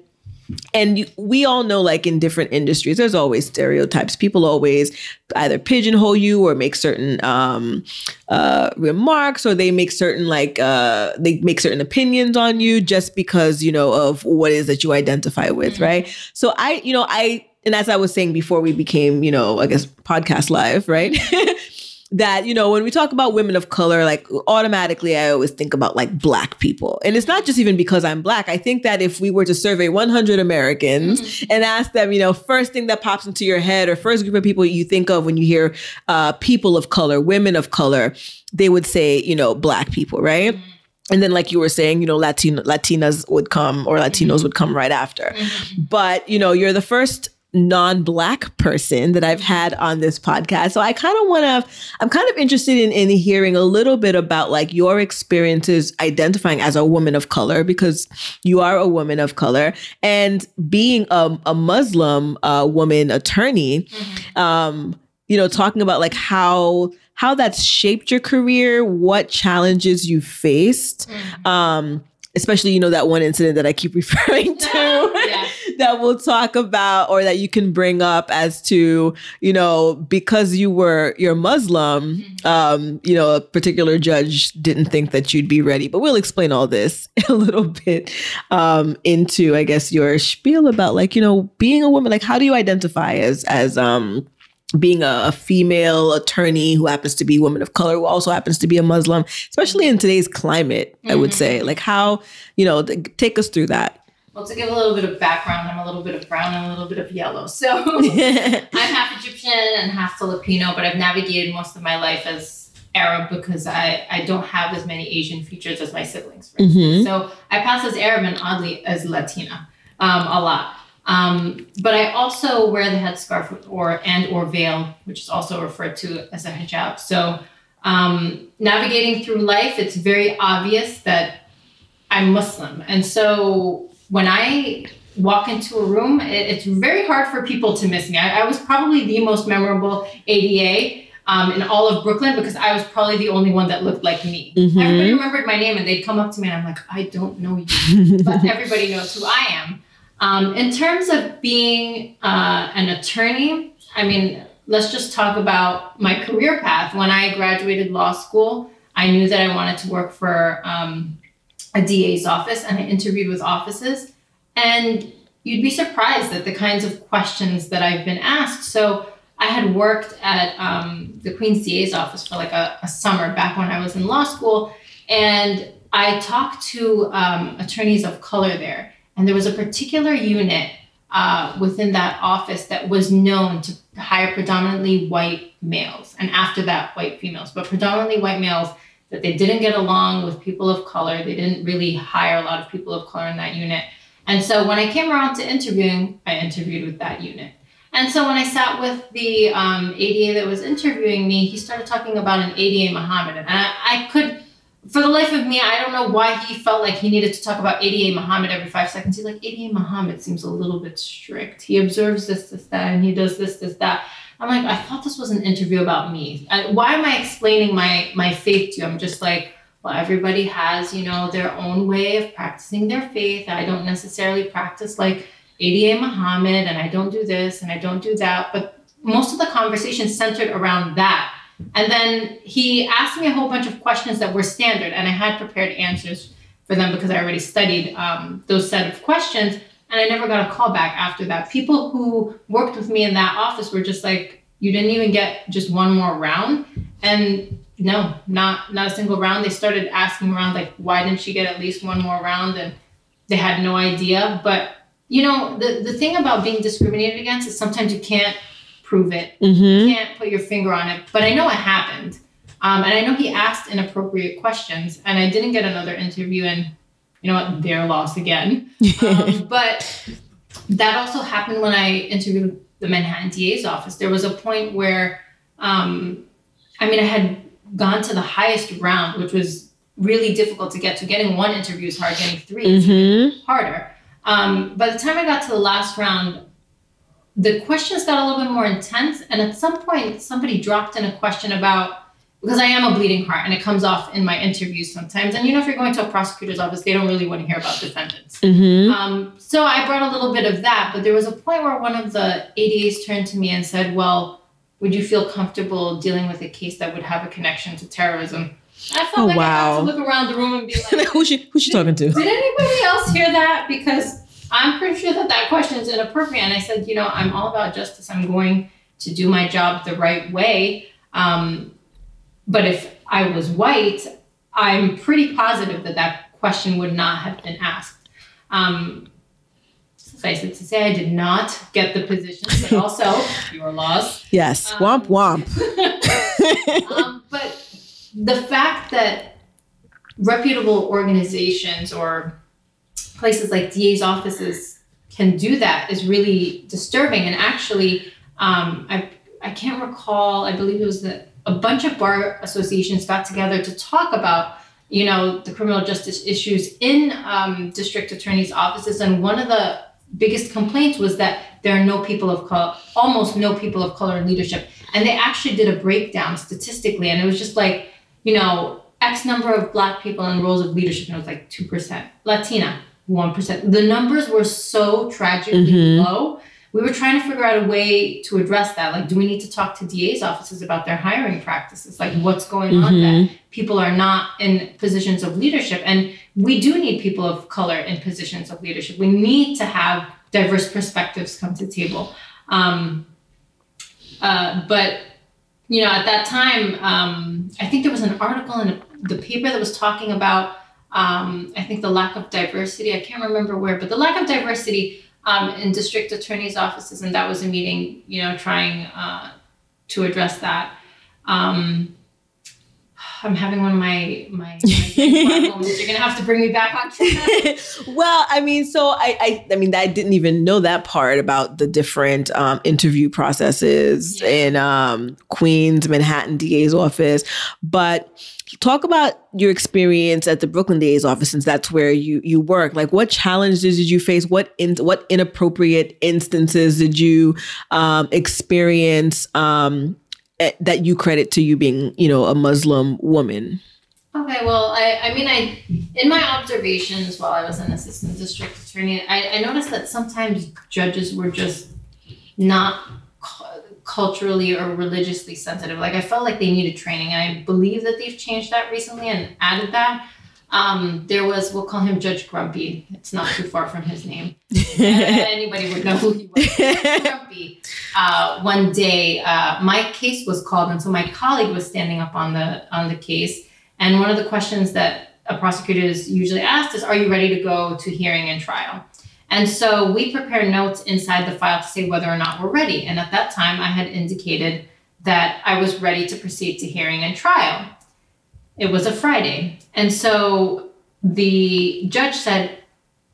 and you, we all know like in different industries there's always stereotypes. People always either pigeonhole you or make certain um, uh, remarks or they make certain like uh, they make certain opinions on you just because you know of what it is that you identify with Mhm. right? So i you know i and as i was saying before we became you know i guess podcast live right that you know when we talk about women of color like automatically i always think about like black people. And it's not just even because i'm black. I think that if we were to survey 100 americans mm-hmm. and ask them you know first thing that pops into your head or first group of people you think of when you hear uh, people of color women of color they would say you know black people right? Mm-hmm. And then like you were saying you know Latino, latinas would come or latinos mm-hmm. would come right after. But you know you're the first non-black person that I've had on this podcast. So I kind of want to I'm kind of interested in in hearing a little bit about like your experiences identifying as a woman of color because you are a woman of color and being a, a Muslim uh, woman attorney um you know talking about like how how that's shaped your career, what challenges you faced um especially you know that one incident that I keep referring to Yeah. that we'll talk about or that you can bring up as to you know because you were you're Muslim Mhm. um you know a particular judge didn't think that you'd be ready but we'll explain all this a little bit um into I guess your spiel about like you know being a woman like how do you identify as as um being a, a female attorney who happens to be a woman of color who also happens to be a Muslim, especially in today's climate, I would say. Like how, you know, th- take us through that. Well, to give a little bit of background, I'm a little bit of brown and a little bit of yellow. So I'm half Egyptian and half Filipino, but I've navigated most of my life as Arab because I, I don't have as many Asian features as my siblings. Mhm. So I pass as Arab and oddly as Latina um, a lot. Um, but I also wear the headscarf or and or veil, which is also referred to as a hijab. So um, navigating through life, it's very obvious that I'm Muslim, and so when I walk into a room, it, it's very hard for people to miss me. I, I was probably the most memorable ADA um, in all of Brooklyn because I was probably the only one that looked like me. Mhm. Everybody remembered my name and they'd come up to me and I'm like, I don't know you, but everybody knows who I am. Um, in terms of being uh, an attorney, I mean, let's just talk about my career path. When I graduated law school, I knew that I wanted to work for um, a DA's office and I interviewed with offices. And you'd be surprised at the kinds of questions that I've been asked. So I had worked at um, the Queen's DA's office for like a, a summer back when I was in law school. And I talked to um, attorneys of color there. And there was a particular unit uh, within that office that was known to hire predominantly white males. And after that, white females, but predominantly white males that they didn't get along with people of color. They didn't really hire a lot of people of color in that unit. And so when I came around to interviewing, I interviewed with that unit. And so when I sat with the um, ADA that was interviewing me, he started talking about an ADA Muhammad. And I, I could, for the life of me, I don't know why he felt like he needed to talk about ADA Muhammad every five seconds. He's like, ADA Muhammad seems a little bit strict. He observes this, this, that, and he does this, this, that. I'm like, I thought this was an interview about me. I, why am I explaining my my faith to you? I'm just like, well, everybody has, you know, their own way of practicing their faith. I don't necessarily practice like ADA Muhammad, and I don't do this and I don't do that. But most of the conversation centered around that. And then he asked me a whole bunch of questions that were standard, and I had prepared answers for them because I already studied um, those set of questions. And I never got a call back after that. People who worked with me in that office were just like, you didn't even get just one more round. And no, not not a single round. They started asking around like, why didn't she get at least one more round? And they had no idea. But you know, the, the thing about being discriminated against is sometimes you can't prove it. Mm-hmm. You can't put your finger on it. But I know it happened. Um, and I know he asked inappropriate questions. And I didn't get another interview and you know what, their loss again. Um, but that also happened when I interviewed the Manhattan DA's office. There was a point where, um, I mean, I had gone to the highest round, which was really difficult to get to. Getting one interview is hard, getting 3 is Mm-hmm. harder. Um, by the time I got to the last round, the questions got a little bit more intense. And at some point, somebody dropped in a question about because I am a bleeding heart and it comes off in my interviews sometimes. And you know, if you're going to a prosecutor's office, they don't really want to hear about defendants. Mm-hmm. Um, so I brought a little bit of that, but there was a point where one of the ADAs turned to me and said, Well, would you feel comfortable dealing with a case that would have a connection to terrorism? I felt Oh, like I had to look around the room and be like, who's she who's she talking to? Did anybody else hear that? Because I'm pretty sure that that question is inappropriate. And I said, You know, I'm all about justice. I'm going to do my job the right way. Um, but if I was white, I'm pretty positive that that question would not have been asked. Um, suffice it to say, I did not get the position, but also your loss. Yes. Um, womp womp. um, but the fact that reputable organizations or places like DA's offices can do that is really disturbing. And actually, um, I I can't recall. I believe it was the a bunch of bar associations got together to talk about you know the criminal justice issues in um, district attorneys offices and one of the biggest complaints was that there are no people of color almost no people of color in leadership and they actually did a breakdown statistically and it was just like you know X number of black people in roles of leadership, and it was like 2%. Latina, 1%. The numbers were so tragically Mhm. low. We were trying to figure out a way to address that. Like, do we need to talk to DA's offices about their hiring practices? Like, what's going on Mhm. that people are not in positions of leadership? And we do need people of color in positions of leadership. We need to have diverse perspectives come to the table. Um, uh, but you know, at that time, um, I think there was an article in the paper that was talking about, um, I think the lack of diversity. I can't remember where, but the lack of diversity um, in district attorneys' offices, and that was a meeting, you know, trying uh, to address that. Um, I'm having one of my my, my moments. You're gonna have to bring me back on well, I mean, so I, I, I mean, I didn't even know that part about the different um, interview processes Yeah. in um, Queens, Manhattan DA's office. But talk about your experience at the Brooklyn DA's office, since that's where you you work. Like, what challenges did you face? What in what inappropriate instances did you um, experience? Um, that you credit to you being, you know, a Muslim woman. Okay, well, I, I mean, I in my observations while I was an assistant district attorney, I, I noticed that sometimes judges were just not culturally or religiously sensitive. Like I felt like they needed training, and I believe that they've changed that recently and added that. Um, there was, we'll call him Judge Grumpy. It's not too far from his name. Anybody would know who he was. Grumpy. Uh, one day, uh, my case was called, and so my colleague was standing up on the on the case. And one of the questions that a prosecutor is usually asked is, "Are you ready to go to hearing and trial?" And so we prepare notes inside the file to say whether or not we're ready. And at that time, I had indicated that I was ready to proceed to hearing and trial. It was a Friday. And so the judge said,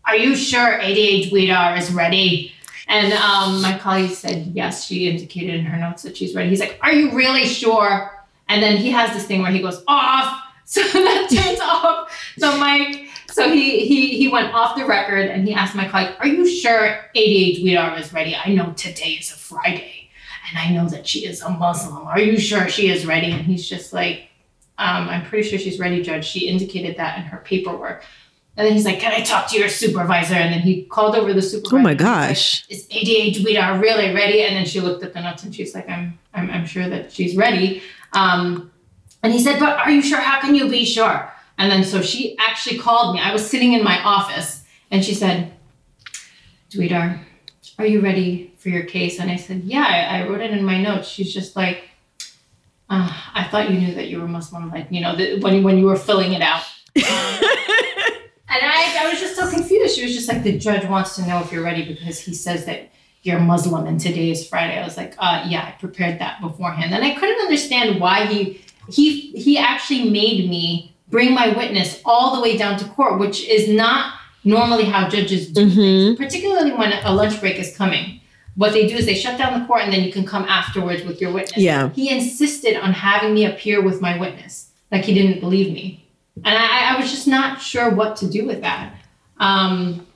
Are you sure ADA Dwedar is ready? And um, my colleague said, Yes, she indicated in her notes that she's ready. He's like, Are you really sure? And then he has this thing where he goes off. So that turns off. So Mike, so he he he went off the record and he asked my colleague, Are you sure ADA Dwedar is ready? I know today is a Friday. And I know that she is a Muslim. Are you sure she is ready? And he's just like, um, I'm pretty sure she's ready, Judge. She indicated that in her paperwork. And then he's like, Can I talk to your supervisor? And then he called over the supervisor. Oh my he's like, gosh. Is ADA Dwedar really ready? And then she looked at the notes and she's like, I'm I'm, I'm sure that she's ready. Um, and he said, But are you sure? How can you be sure? And then so she actually called me. I was sitting in my office and she said, Dwedar, are you ready for your case? And I said, Yeah, I, I wrote it in my notes. She's just like, uh, I thought you knew that you were Muslim, like, you know, the, when, when you were filling it out. Um, and I, I was just so confused. She was just like, the judge wants to know if you're ready because he says that you're Muslim and today is Friday. I was like, uh, yeah, I prepared that beforehand. And I couldn't understand why he he he actually made me bring my witness all the way down to court, which is not normally how judges do Mhm. things, particularly when a lunch break is coming. What they do is they shut down the court and then you can come afterwards with your witness. Yeah. He insisted on having me appear with my witness, like he didn't believe me. And I, I was just not sure what to do with that. Um,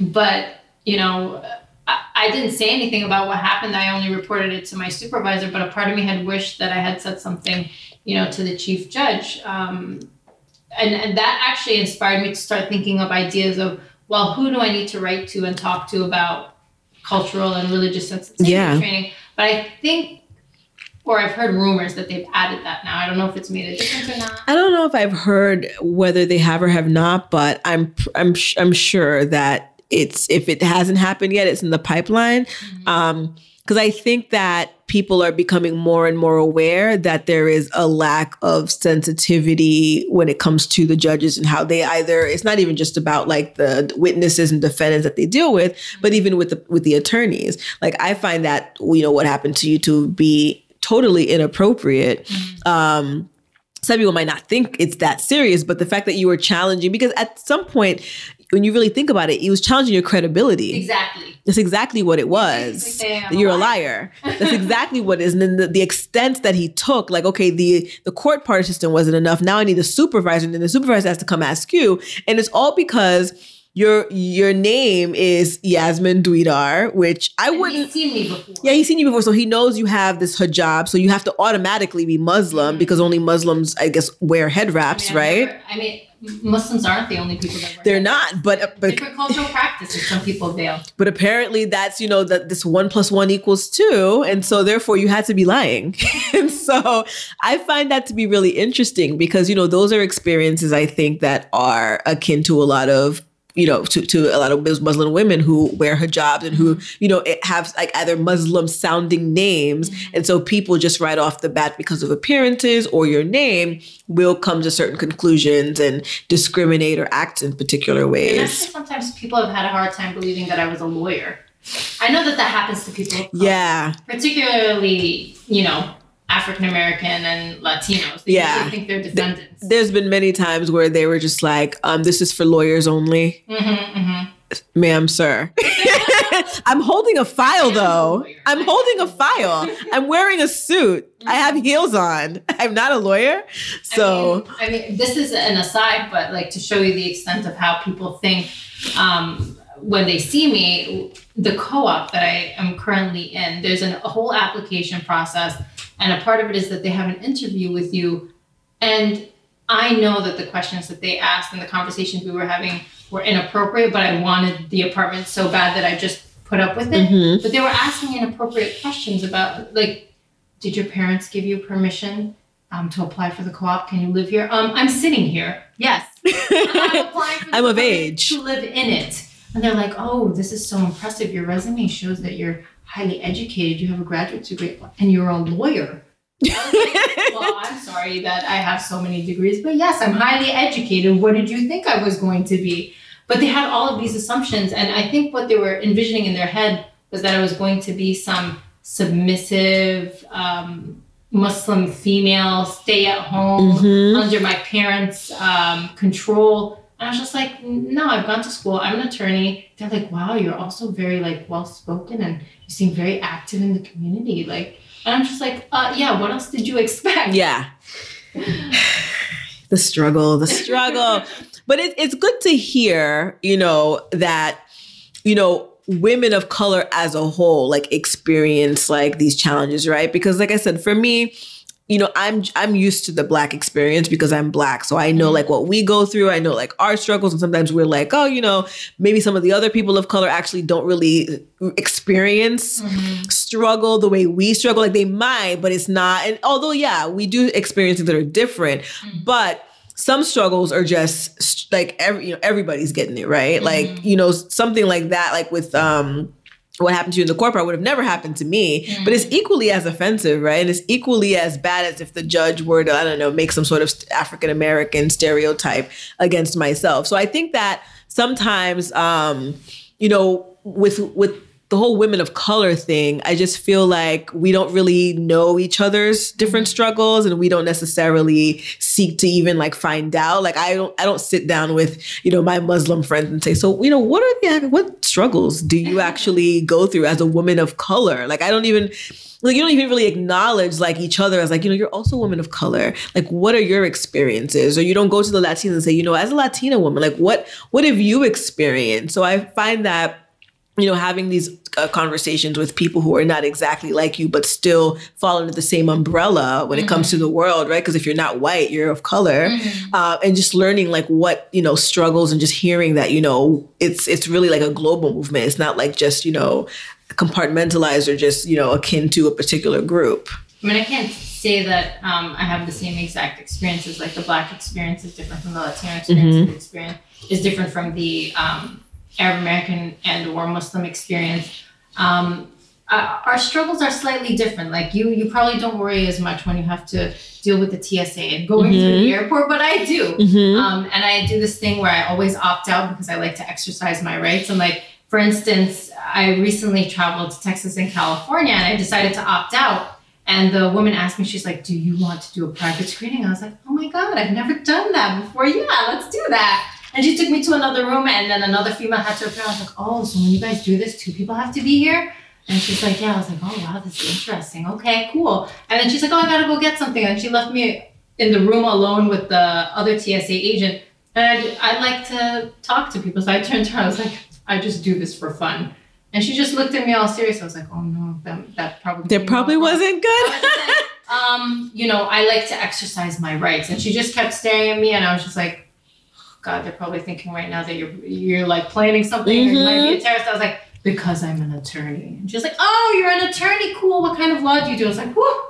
but, you know, I, I didn't say anything about what happened. I only reported it to my supervisor, but a part of me had wished that I had said something, you know, to the chief judge. Um, and, and that actually inspired me to start thinking of ideas of, well, who do I need to write to and talk to about cultural and religious sensitivity Yeah. training? But I think, or I've heard rumors that they've added that now. I don't know if it's made a difference or not. I don't know if I've heard whether they have or have not, but I'm I'm I'm sure that it's if it hasn't happened yet, it's in the pipeline. Um, because I think that people are becoming more and more aware that there is a lack of sensitivity when it comes to the judges and how they either it's not even just about like the witnesses and defendants that they deal with, but even with the with the attorneys. Like I find that you know what happened to you to be totally inappropriate. Um some people might not think it's that serious, but the fact that you were challenging, because at some point, when you really think about it, it was challenging your credibility. Exactly. That's exactly what it was. basically saying I'm a you're a liar. That's exactly what it is. And then the, the extent that he took, like, okay, the the court part system wasn't enough. Now I need a supervisor, and then the supervisor has to come ask you. And it's all because your your name is Yasmin Dwedar, which I And wouldn't. He's seen me before. Yeah, he's seen you before, so he knows you have this hijab. So you have to automatically be Muslim Mhm. because only Muslims, I guess, wear head wraps, I mean, right? never- I mean, Muslims aren't the only people that They're not, but uh, but Different cultural practices. Some people veil. but apparently that's you know that this one plus one equals two, and so therefore you had to be lying. and so I find that to be really interesting because you know those are experiences I think that are akin to a lot of you know to, to a lot of Muslim women who wear hijabs and who you know it have like either Muslim sounding names, mm-hmm. and so people just right off the bat because of appearances or your name will come to certain conclusions and discriminate or act in particular And ways. actually, sometimes people have had a hard time believing that I was a lawyer. I know that that happens to people. Yeah. Particularly, you know, African American and Latinos. They Yeah. think they're descendants. there's been many times where they were just like, um, this is for lawyers only. Mm-hmm, mm-hmm. Ma'am, sir. I'm holding a file though. I'm holding a file. I'm wearing a suit. I have heels on. I'm not a lawyer. So I mean, I mean, this is an aside, but like to show you the extent of how people think um, when they see me, the co-op that I am currently in, there's an, a whole application process, and a part of it is that they have an interview with you, and I know that the questions that they asked and the conversations we were having were inappropriate, but I wanted the apartment so bad that I just put up with it. Mhm. But they were asking inappropriate questions about like, did your parents give you permission um, to apply for the co-op? Can you live here? Um, I'm sitting here. Yes, I'm applying for I'm of age. to live in it. And they're like, oh, this is so impressive. Your resume shows that you're highly educated. You have a graduate degree, and you're a lawyer. I was like, well, I'm sorry that I have so many degrees, but yes, I'm highly educated. What did you think I was going to be? But they had all of these assumptions, and I think what they were envisioning in their head was that I was going to be some submissive um, Muslim female, stay at home Mhm. under my parents' um, control. And I was just like, no, I've gone to school. I'm an attorney. They're like, wow, you're also very like well spoken and you seem very active in the community. Like, and I'm just like, uh, yeah. What else did you expect? yeah. the struggle, the struggle. but it, it's good to hear, you know, that, you know, women of color as a whole like experience like these challenges, right? Because like I said, for me, you know, I'm I'm used to the black experience because I'm black. So I know like what we go through. I know like our struggles and sometimes we're like, oh, you know, maybe some of the other people of color actually don't really experience Mhm. struggle the way we struggle. Like they might, but it's not. And although, yeah, we do experience things that are different, Mhm. but some struggles are just like every you know everybody's getting it right. Like you know something like that, like with um what happened to you in the corporate would have never happened to me, but it's equally as offensive, right? And it's equally as bad as if the judge were to I don't know make some sort of African American stereotype against myself. So I think that sometimes um you know with with the whole women of color thing, I just feel like we don't really know each other's different struggles and we don't necessarily seek to even like find out. Like I don't I don't sit down with, you know, my Muslim friends and say, "So, you know, what are the what struggles do you actually go through as a woman of color?" Like I don't even like you don't even really acknowledge like each other as like you know you're also a woman of color like what are your experiences or you don't go to the latinos and say you know as a latina woman like what what have you experienced so i find that you know having these uh, conversations with people who are not exactly like you but still fall under the same umbrella when it comes to the world right because if you're not white you're of color uh, and just learning like what you know struggles and just hearing that you know it's it's really like a global movement it's not like just you know compartmentalized or just you know akin to a particular group I mean, I can't say that um, I have the same exact experiences. Like the black experience is different from the Latino experience. Mhm. The experience is different from the um, Arab American and or Muslim experience. Um, uh, our struggles are slightly different. Like you, you probably don't worry as much when you have to deal with the TSA and going through the airport, but I do. mm-hmm. Um, and I do this thing where I always opt out because I like to exercise my rights. And like, for instance, I recently traveled to Texas and California and I decided to opt out. And the woman asked me, she's like, Do you want to do a private screening? I was like, Oh my God, I've never done that before. Yeah, let's do that. And she took me to another room and then another female had to appear. I was like, Oh, so when you guys do this, two people have to be here? And she's like, Yeah. I was like, Oh wow, this is interesting. Okay, cool. And then she's like, Oh, I gotta go get something. And she left me in the room alone with the other TSA agent. And I, I like to talk to people. So I turned to her, I was like, I just do this for fun. And she just looked at me all serious. I was like, oh no, that, that probably That probably wasn't good. um, you know, I like to exercise my rights. And she just kept staring at me and I was just like, God, they're probably thinking right now that you're you're like planning something or you might be a mm-hmm. terrorist. I was like, because I'm an attorney. And she was like, Oh, you're an attorney, cool. What kind of law do you do? I was like, Whoa.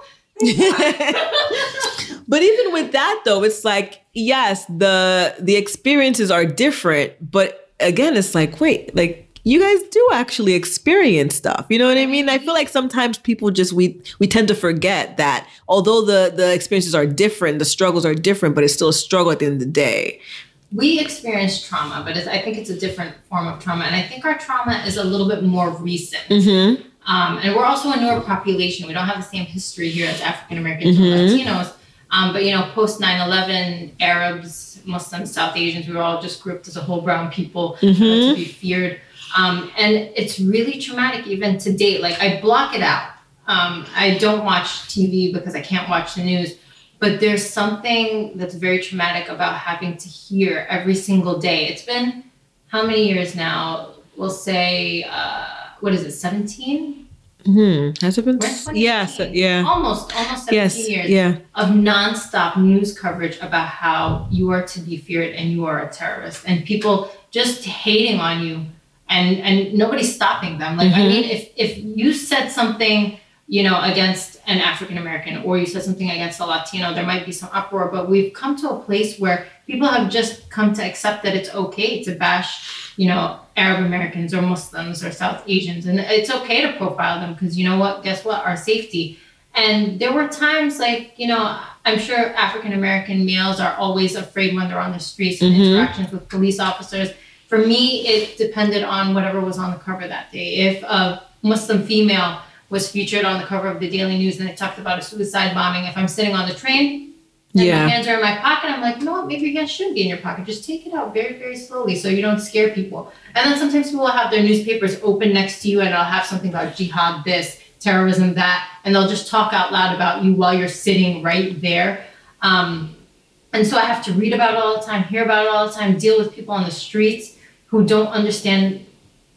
but even with that though, it's like, yes, the the experiences are different, but again, it's like, wait, like you guys do actually experience stuff. You know what I mean? I feel like sometimes people just we we tend to forget that although the the experiences are different, the struggles are different, but it's still a struggle at the end of the day we experience trauma, but I think it's a different form of trauma. And I think our trauma is a little bit more recent. Mm-hmm. Um, and we're also a newer population. We don't have the same history here as African Americans mm-hmm. or Latinos. Um, but, you know, post 9 11, Arabs, Muslims, South Asians, we were all just grouped as a whole brown people mm-hmm. uh, to be feared. Um, and it's really traumatic even to date. Like, I block it out. Um, I don't watch TV because I can't watch the news but there's something that's very traumatic about having to hear every single day. It's been how many years now? We'll say, uh, what is it, 17? Mm-hmm. Has it been? Yes, yeah. Almost, almost 17 yes, years yeah. of nonstop news coverage about how you are to be feared and you are a terrorist, and people just hating on you, and and nobody's stopping them. Like, mm-hmm. I mean, if if you said something you know, against an African American or you said something against a Latino, there might be some uproar. But we've come to a place where people have just come to accept that it's okay to bash, you know, Arab Americans or Muslims or South Asians. And it's okay to profile them because you know what? Guess what? Our safety. And there were times like, you know, I'm sure African American males are always afraid when they're on the streets and mm-hmm. interactions with police officers. For me, it depended on whatever was on the cover that day. If a Muslim female was featured on the cover of the Daily News and they talked about a suicide bombing. If I'm sitting on the train and yeah. my hands are in my pocket, I'm like, you know what, maybe your hands shouldn't be in your pocket. Just take it out very, very slowly so you don't scare people. And then sometimes people will have their newspapers open next to you and I'll have something about jihad this, terrorism that, and they'll just talk out loud about you while you're sitting right there. Um, and so I have to read about it all the time, hear about it all the time, deal with people on the streets who don't understand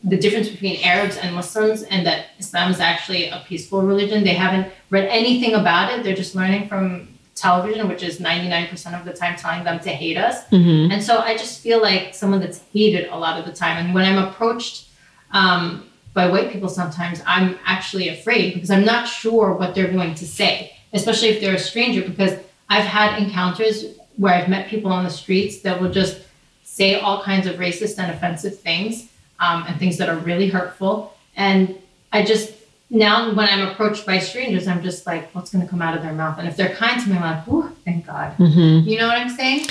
the difference between Arabs and Muslims and that Islam is actually a peaceful religion. They haven't read anything about it. They're just learning from television, which is 99% of the time telling them to hate us. Mm-hmm. And so I just feel like someone that's hated a lot of the time. And when I'm approached um, by white people sometimes, I'm actually afraid because I'm not sure what they're going to say, especially if they're a stranger, because I've had encounters where I've met people on the streets that will just say all kinds of racist and offensive things um, and things that are really hurtful. And I just now when I'm approached by strangers, I'm just like, what's going to come out of their mouth? And if they're kind to me, I'm like, oh, thank God. Mm-hmm. You know what I'm saying?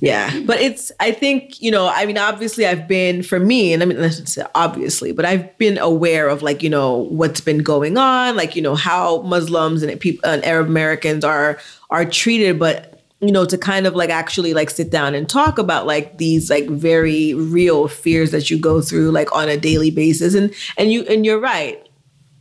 Yeah, but it's, I think, you know, I mean, obviously I've been, for me, and I mean, let's say obviously, but I've been aware of like, you know, what's been going on, like, you know, how Muslims and people and Arab Americans are, are treated. But you know to kind of like actually like sit down and talk about like these like very real fears that you go through like on a daily basis. And and you and you're right.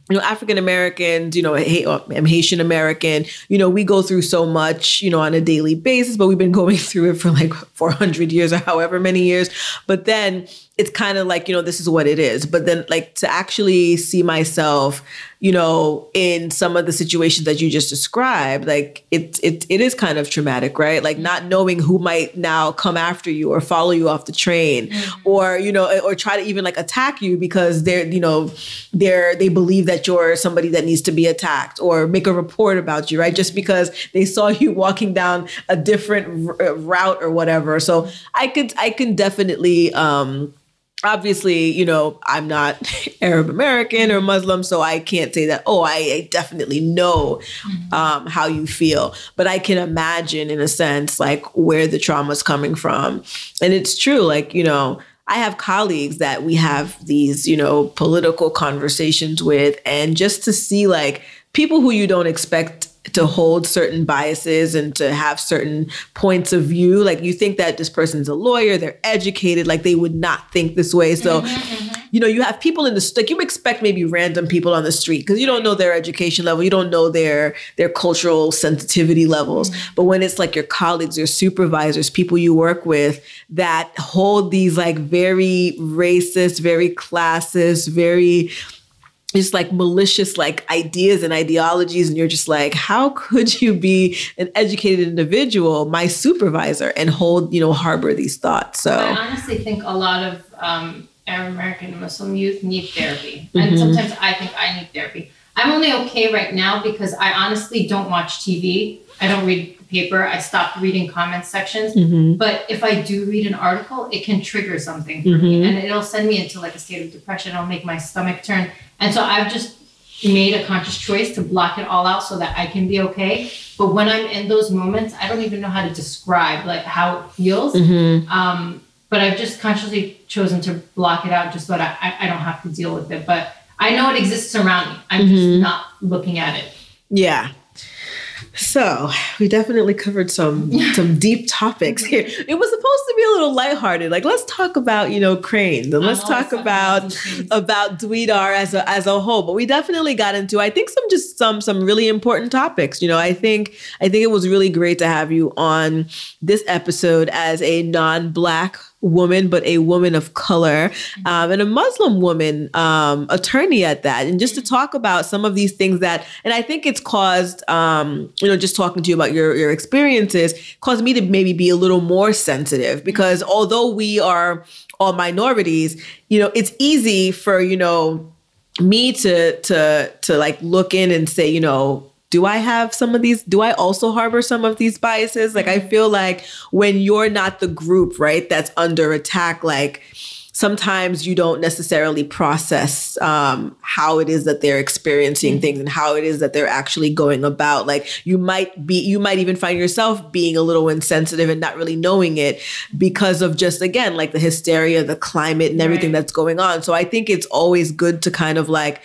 You know african americans you know um, i'm haitian american you know we go through so much you know on a daily basis but we've been going through it for like 400 years or however many years. But then it's kind of like you know this is what it is. But then like to actually see myself you know in some of the situations that you just described like it it, it is kind of traumatic right? Like not knowing who might now come after you or follow you off the train mm-hmm. or you know or try to even like attack you because they're you know they're they believe that you're somebody that needs to be attacked or make a report about you right? Just because they saw you walking down a different r- route or whatever. So i could i can definitely um obviously, you know, I'm not Arab American or Muslim, so I can't say that, oh, I, I definitely know mm-hmm. um, how you feel. But I can imagine, in a sense, like where the trauma is coming from. And it's true, like, you know, I have colleagues that we have these, you know, political conversations with, and just to see like people who you don't expect to hold certain biases and to have certain points of view. Like you think that this person's a lawyer, they're educated, like they would not think this way. So, mm-hmm, mm-hmm. you know, you have people in the like you expect maybe random people on the street because you don't know their education level, you don't know their their cultural sensitivity levels. Mm-hmm. But when it's like your colleagues, your supervisors, people you work with that hold these like very racist, very classist, very just like malicious like ideas and ideologies and you're just like how could you be an educated individual my supervisor and hold you know harbor these thoughts? So i honestly think a lot of um, arab american muslim youth need therapy. Mm-hmm. and sometimes i think i need therapy. I'm only okay right now because i honestly don't watch tv i don't read the paper. I stopped reading comment sections. Mm-hmm. but if i do read an article it can trigger something for mm-hmm. me and it'll send me into like a state of depression. It'll make my stomach turn and so I've just made a conscious choice to block it all out so that I can be okay. But when I'm in those moments, I don't even know how to describe like how it feels. Mm-hmm. Um, but I've just consciously chosen to block it out just so that I, I don't have to deal with it. But I know it exists around me. I'm mm-hmm. just not looking at it. Yeah. So we definitely covered some some deep topics here. It was supposed to be a little lighthearted. Like let's talk about you know Crain's and let's talk about about Dwedar as a as a whole. But we definitely got into I think some just some some really important topics. You know I think I think it was really great to have you on this episode as a non black woman, but a woman of color mm-hmm. um, and a Muslim woman um, attorney at that. And just to mm-hmm. talk about some of these things that, and I think it's caused, um, you know, just talking to you about your, your experiences, caused me to maybe be a little more sensitive because mm-hmm. although we are all minorities, you know, it's easy for, you know, me to to to like look in and say, you know, do I have some of these? Do I also harbor some of these biases? Like, I feel like when you're not the group, right, that's under attack, like, sometimes you don't necessarily process um, how it is that they're experiencing mm-hmm. things and how it is that they're actually going about like you might be you might even find yourself being a little insensitive and not really knowing it because of just again like the hysteria the climate and everything right. that's going on so i think it's always good to kind of like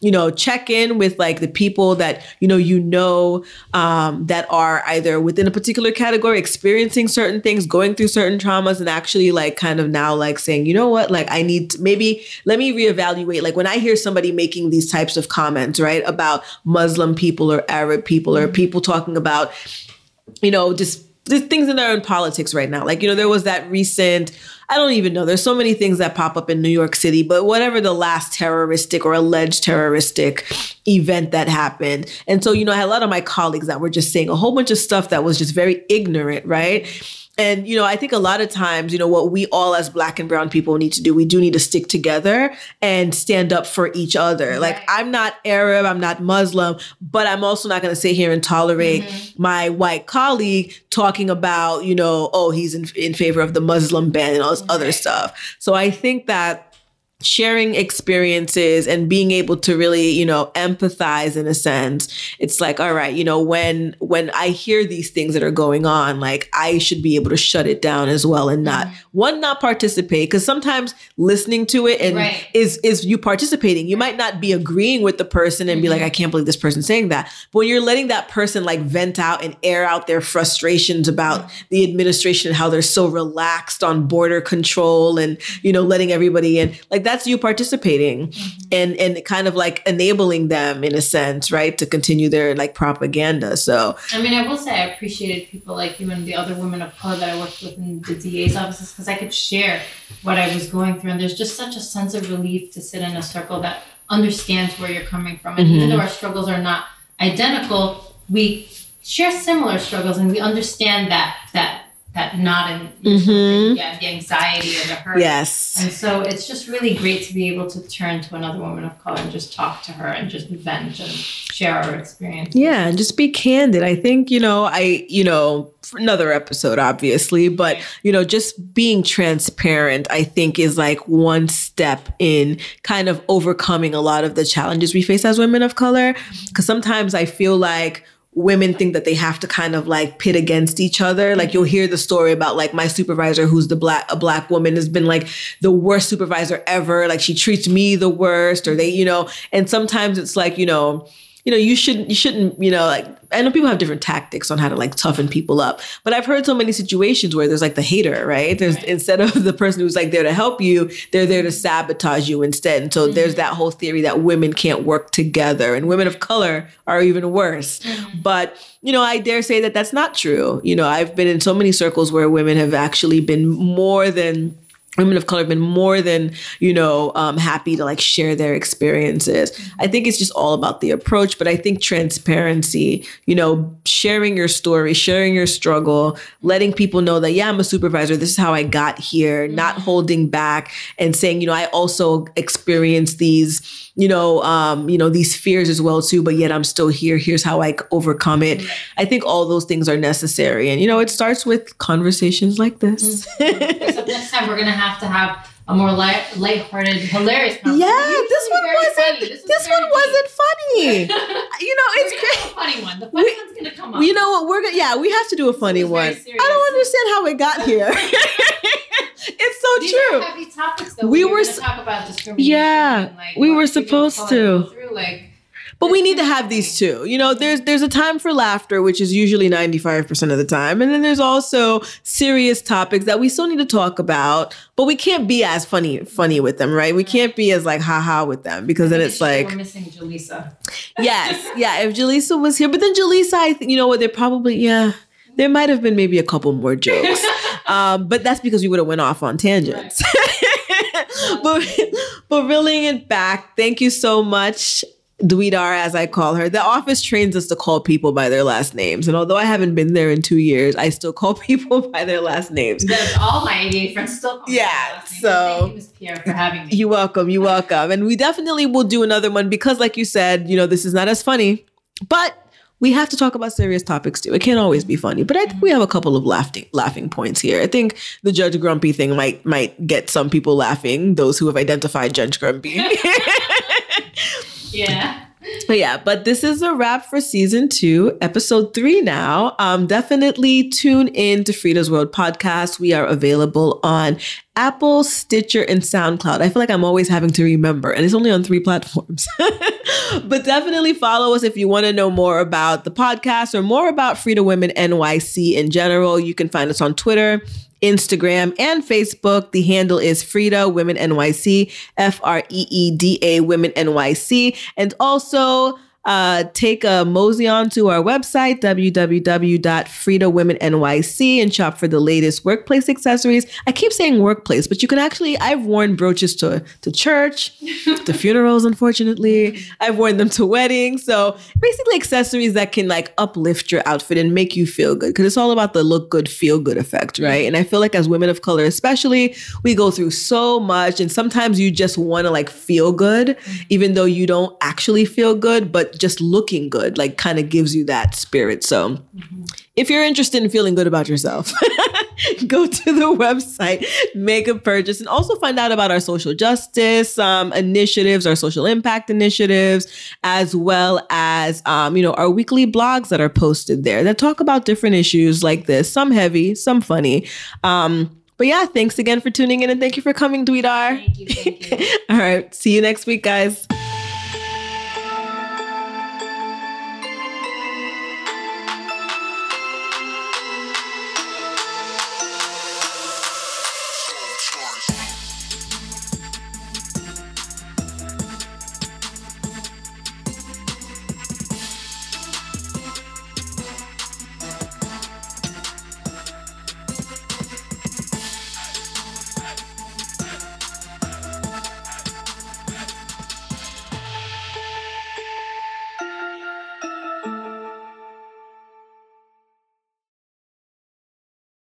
you know check in with like the people that you know you know um, that are either within a particular category experiencing certain things going through certain traumas and actually like kind of now like saying you know what like i need to, maybe let me reevaluate like when i hear somebody making these types of comments right about muslim people or arab people or mm-hmm. people talking about you know just there's things in their own politics right now. Like, you know, there was that recent, I don't even know, there's so many things that pop up in New York City, but whatever the last terroristic or alleged terroristic event that happened. And so, you know, I had a lot of my colleagues that were just saying a whole bunch of stuff that was just very ignorant, right? And, you know, I think a lot of times, you know, what we all as black and brown people need to do, we do need to stick together and stand up for each other. Right. Like, I'm not Arab, I'm not Muslim, but I'm also not going to sit here and tolerate mm-hmm. my white colleague talking about, you know, oh, he's in, in favor of the Muslim ban and all this right. other stuff. So I think that sharing experiences and being able to really you know empathize in a sense it's like all right you know when when i hear these things that are going on like i should be able to shut it down as well and not mm-hmm. one not participate because sometimes listening to it and right. is is you participating you might not be agreeing with the person and be like mm-hmm. i can't believe this person saying that but when you're letting that person like vent out and air out their frustrations about mm-hmm. the administration and how they're so relaxed on border control and you know letting everybody in like that's you participating mm-hmm. and and kind of like enabling them in a sense, right, to continue their like propaganda. So I mean, I will say I appreciated people like you and the other women of color that I worked with in the DA's offices because I could share what I was going through, and there's just such a sense of relief to sit in a circle that understands where you're coming from, and mm-hmm. even though our struggles are not identical, we share similar struggles, and we understand that that that not in mm-hmm. yeah, the anxiety and the hurt. Yes. And so it's just really great to be able to turn to another woman of color and just talk to her and just vent and share our experience. Yeah, and just be candid. I think, you know, I, you know, another episode obviously, but you know, just being transparent I think is like one step in kind of overcoming a lot of the challenges we face as women of color because sometimes I feel like women think that they have to kind of like pit against each other. Like you'll hear the story about like my supervisor who's the black a black woman has been like the worst supervisor ever. Like she treats me the worst or they, you know, and sometimes it's like, you know, you know, you shouldn't, you shouldn't, you know, like I know people have different tactics on how to like toughen people up, but I've heard so many situations where there's like the hater, right? There's right. instead of the person who's like there to help you, they're there to sabotage you instead. And so mm-hmm. there's that whole theory that women can't work together and women of color are even worse. Mm-hmm. But, you know, I dare say that that's not true. You know, I've been in so many circles where women have actually been more than women of color have been more than you know um, happy to like share their experiences i think it's just all about the approach but i think transparency you know sharing your story sharing your struggle letting people know that yeah i'm a supervisor this is how i got here not mm-hmm. holding back and saying you know i also experienced these you know, um, you know, these fears as well too, but yet I'm still here. Here's how I overcome it. I think all those things are necessary. And you know, it starts with conversations like this. Mm-hmm. so next time we're gonna have to have a more light, lighthearted, hilarious. Yeah, this one wasn't. This, this one wasn't funny. you know, it's a funny one. The funny we, one's gonna come up. You know what? We're gonna. Yeah, we have to do a funny one. I don't understand how it got here. it's so These true. heavy topics, though. We, we were talk about discrimination. Yeah, and, like, we were supposed to. Through, like, but we need to have these too. You know, there's there's a time for laughter, which is usually 95% of the time. And then there's also serious topics that we still need to talk about, but we can't be as funny funny with them, right? We can't be as like haha with them because then it's like we're missing Jaleesa. Yes. Yeah, if Jaleesa was here, but then Jaleesa, I think you know what, they're probably yeah. There might have been maybe a couple more jokes. um, but that's because we would have went off on tangents. Right. but but reeling it back, thank you so much. Dwedar, as I call her. The office trains us to call people by their last names. And although I haven't been there in two years, I still call people by their last names. all my ADA friends still call Yeah. So thank you, Ms. Pierre, for having me. You're welcome. You're welcome. And we definitely will do another one because, like you said, you know, this is not as funny, but we have to talk about serious topics too. It can't always be funny, but I think we have a couple of laughing laughing points here. I think the Judge Grumpy thing might might get some people laughing. Those who have identified Judge Grumpy. yeah. But yeah, but this is a wrap for season two, episode three now. Um, definitely tune in to FREEda's World podcast. We are available on Apple, Stitcher, and SoundCloud. I feel like I'm always having to remember, and it's only on three platforms. but definitely follow us if you want to know more about the podcast or more about FREEda Women NYC in general. You can find us on Twitter Instagram, and Facebook. The handle is FREEda Women NYC, F R E E D A Women NYC. And also, uh, take a mosey on to our website, www.freedawomennyc, and shop for the latest workplace accessories. I keep saying workplace, but you can actually, I've worn brooches to, to church, to funerals, unfortunately. I've worn them to weddings. So basically, accessories that can like uplift your outfit and make you feel good because it's all about the look good, feel good effect, right? And I feel like as women of color, especially, we go through so much, and sometimes you just want to like feel good, even though you don't actually feel good, but just looking good, like kind of gives you that spirit. So mm-hmm. if you're interested in feeling good about yourself, go to the website, make a purchase, and also find out about our social justice um, initiatives, our social impact initiatives, as well as um, you know our weekly blogs that are posted there that talk about different issues like this. Some heavy, some funny. Um, but yeah, thanks again for tuning in and thank you for coming, Dwedar. Thank you. Thank you. All right. See you next week, guys.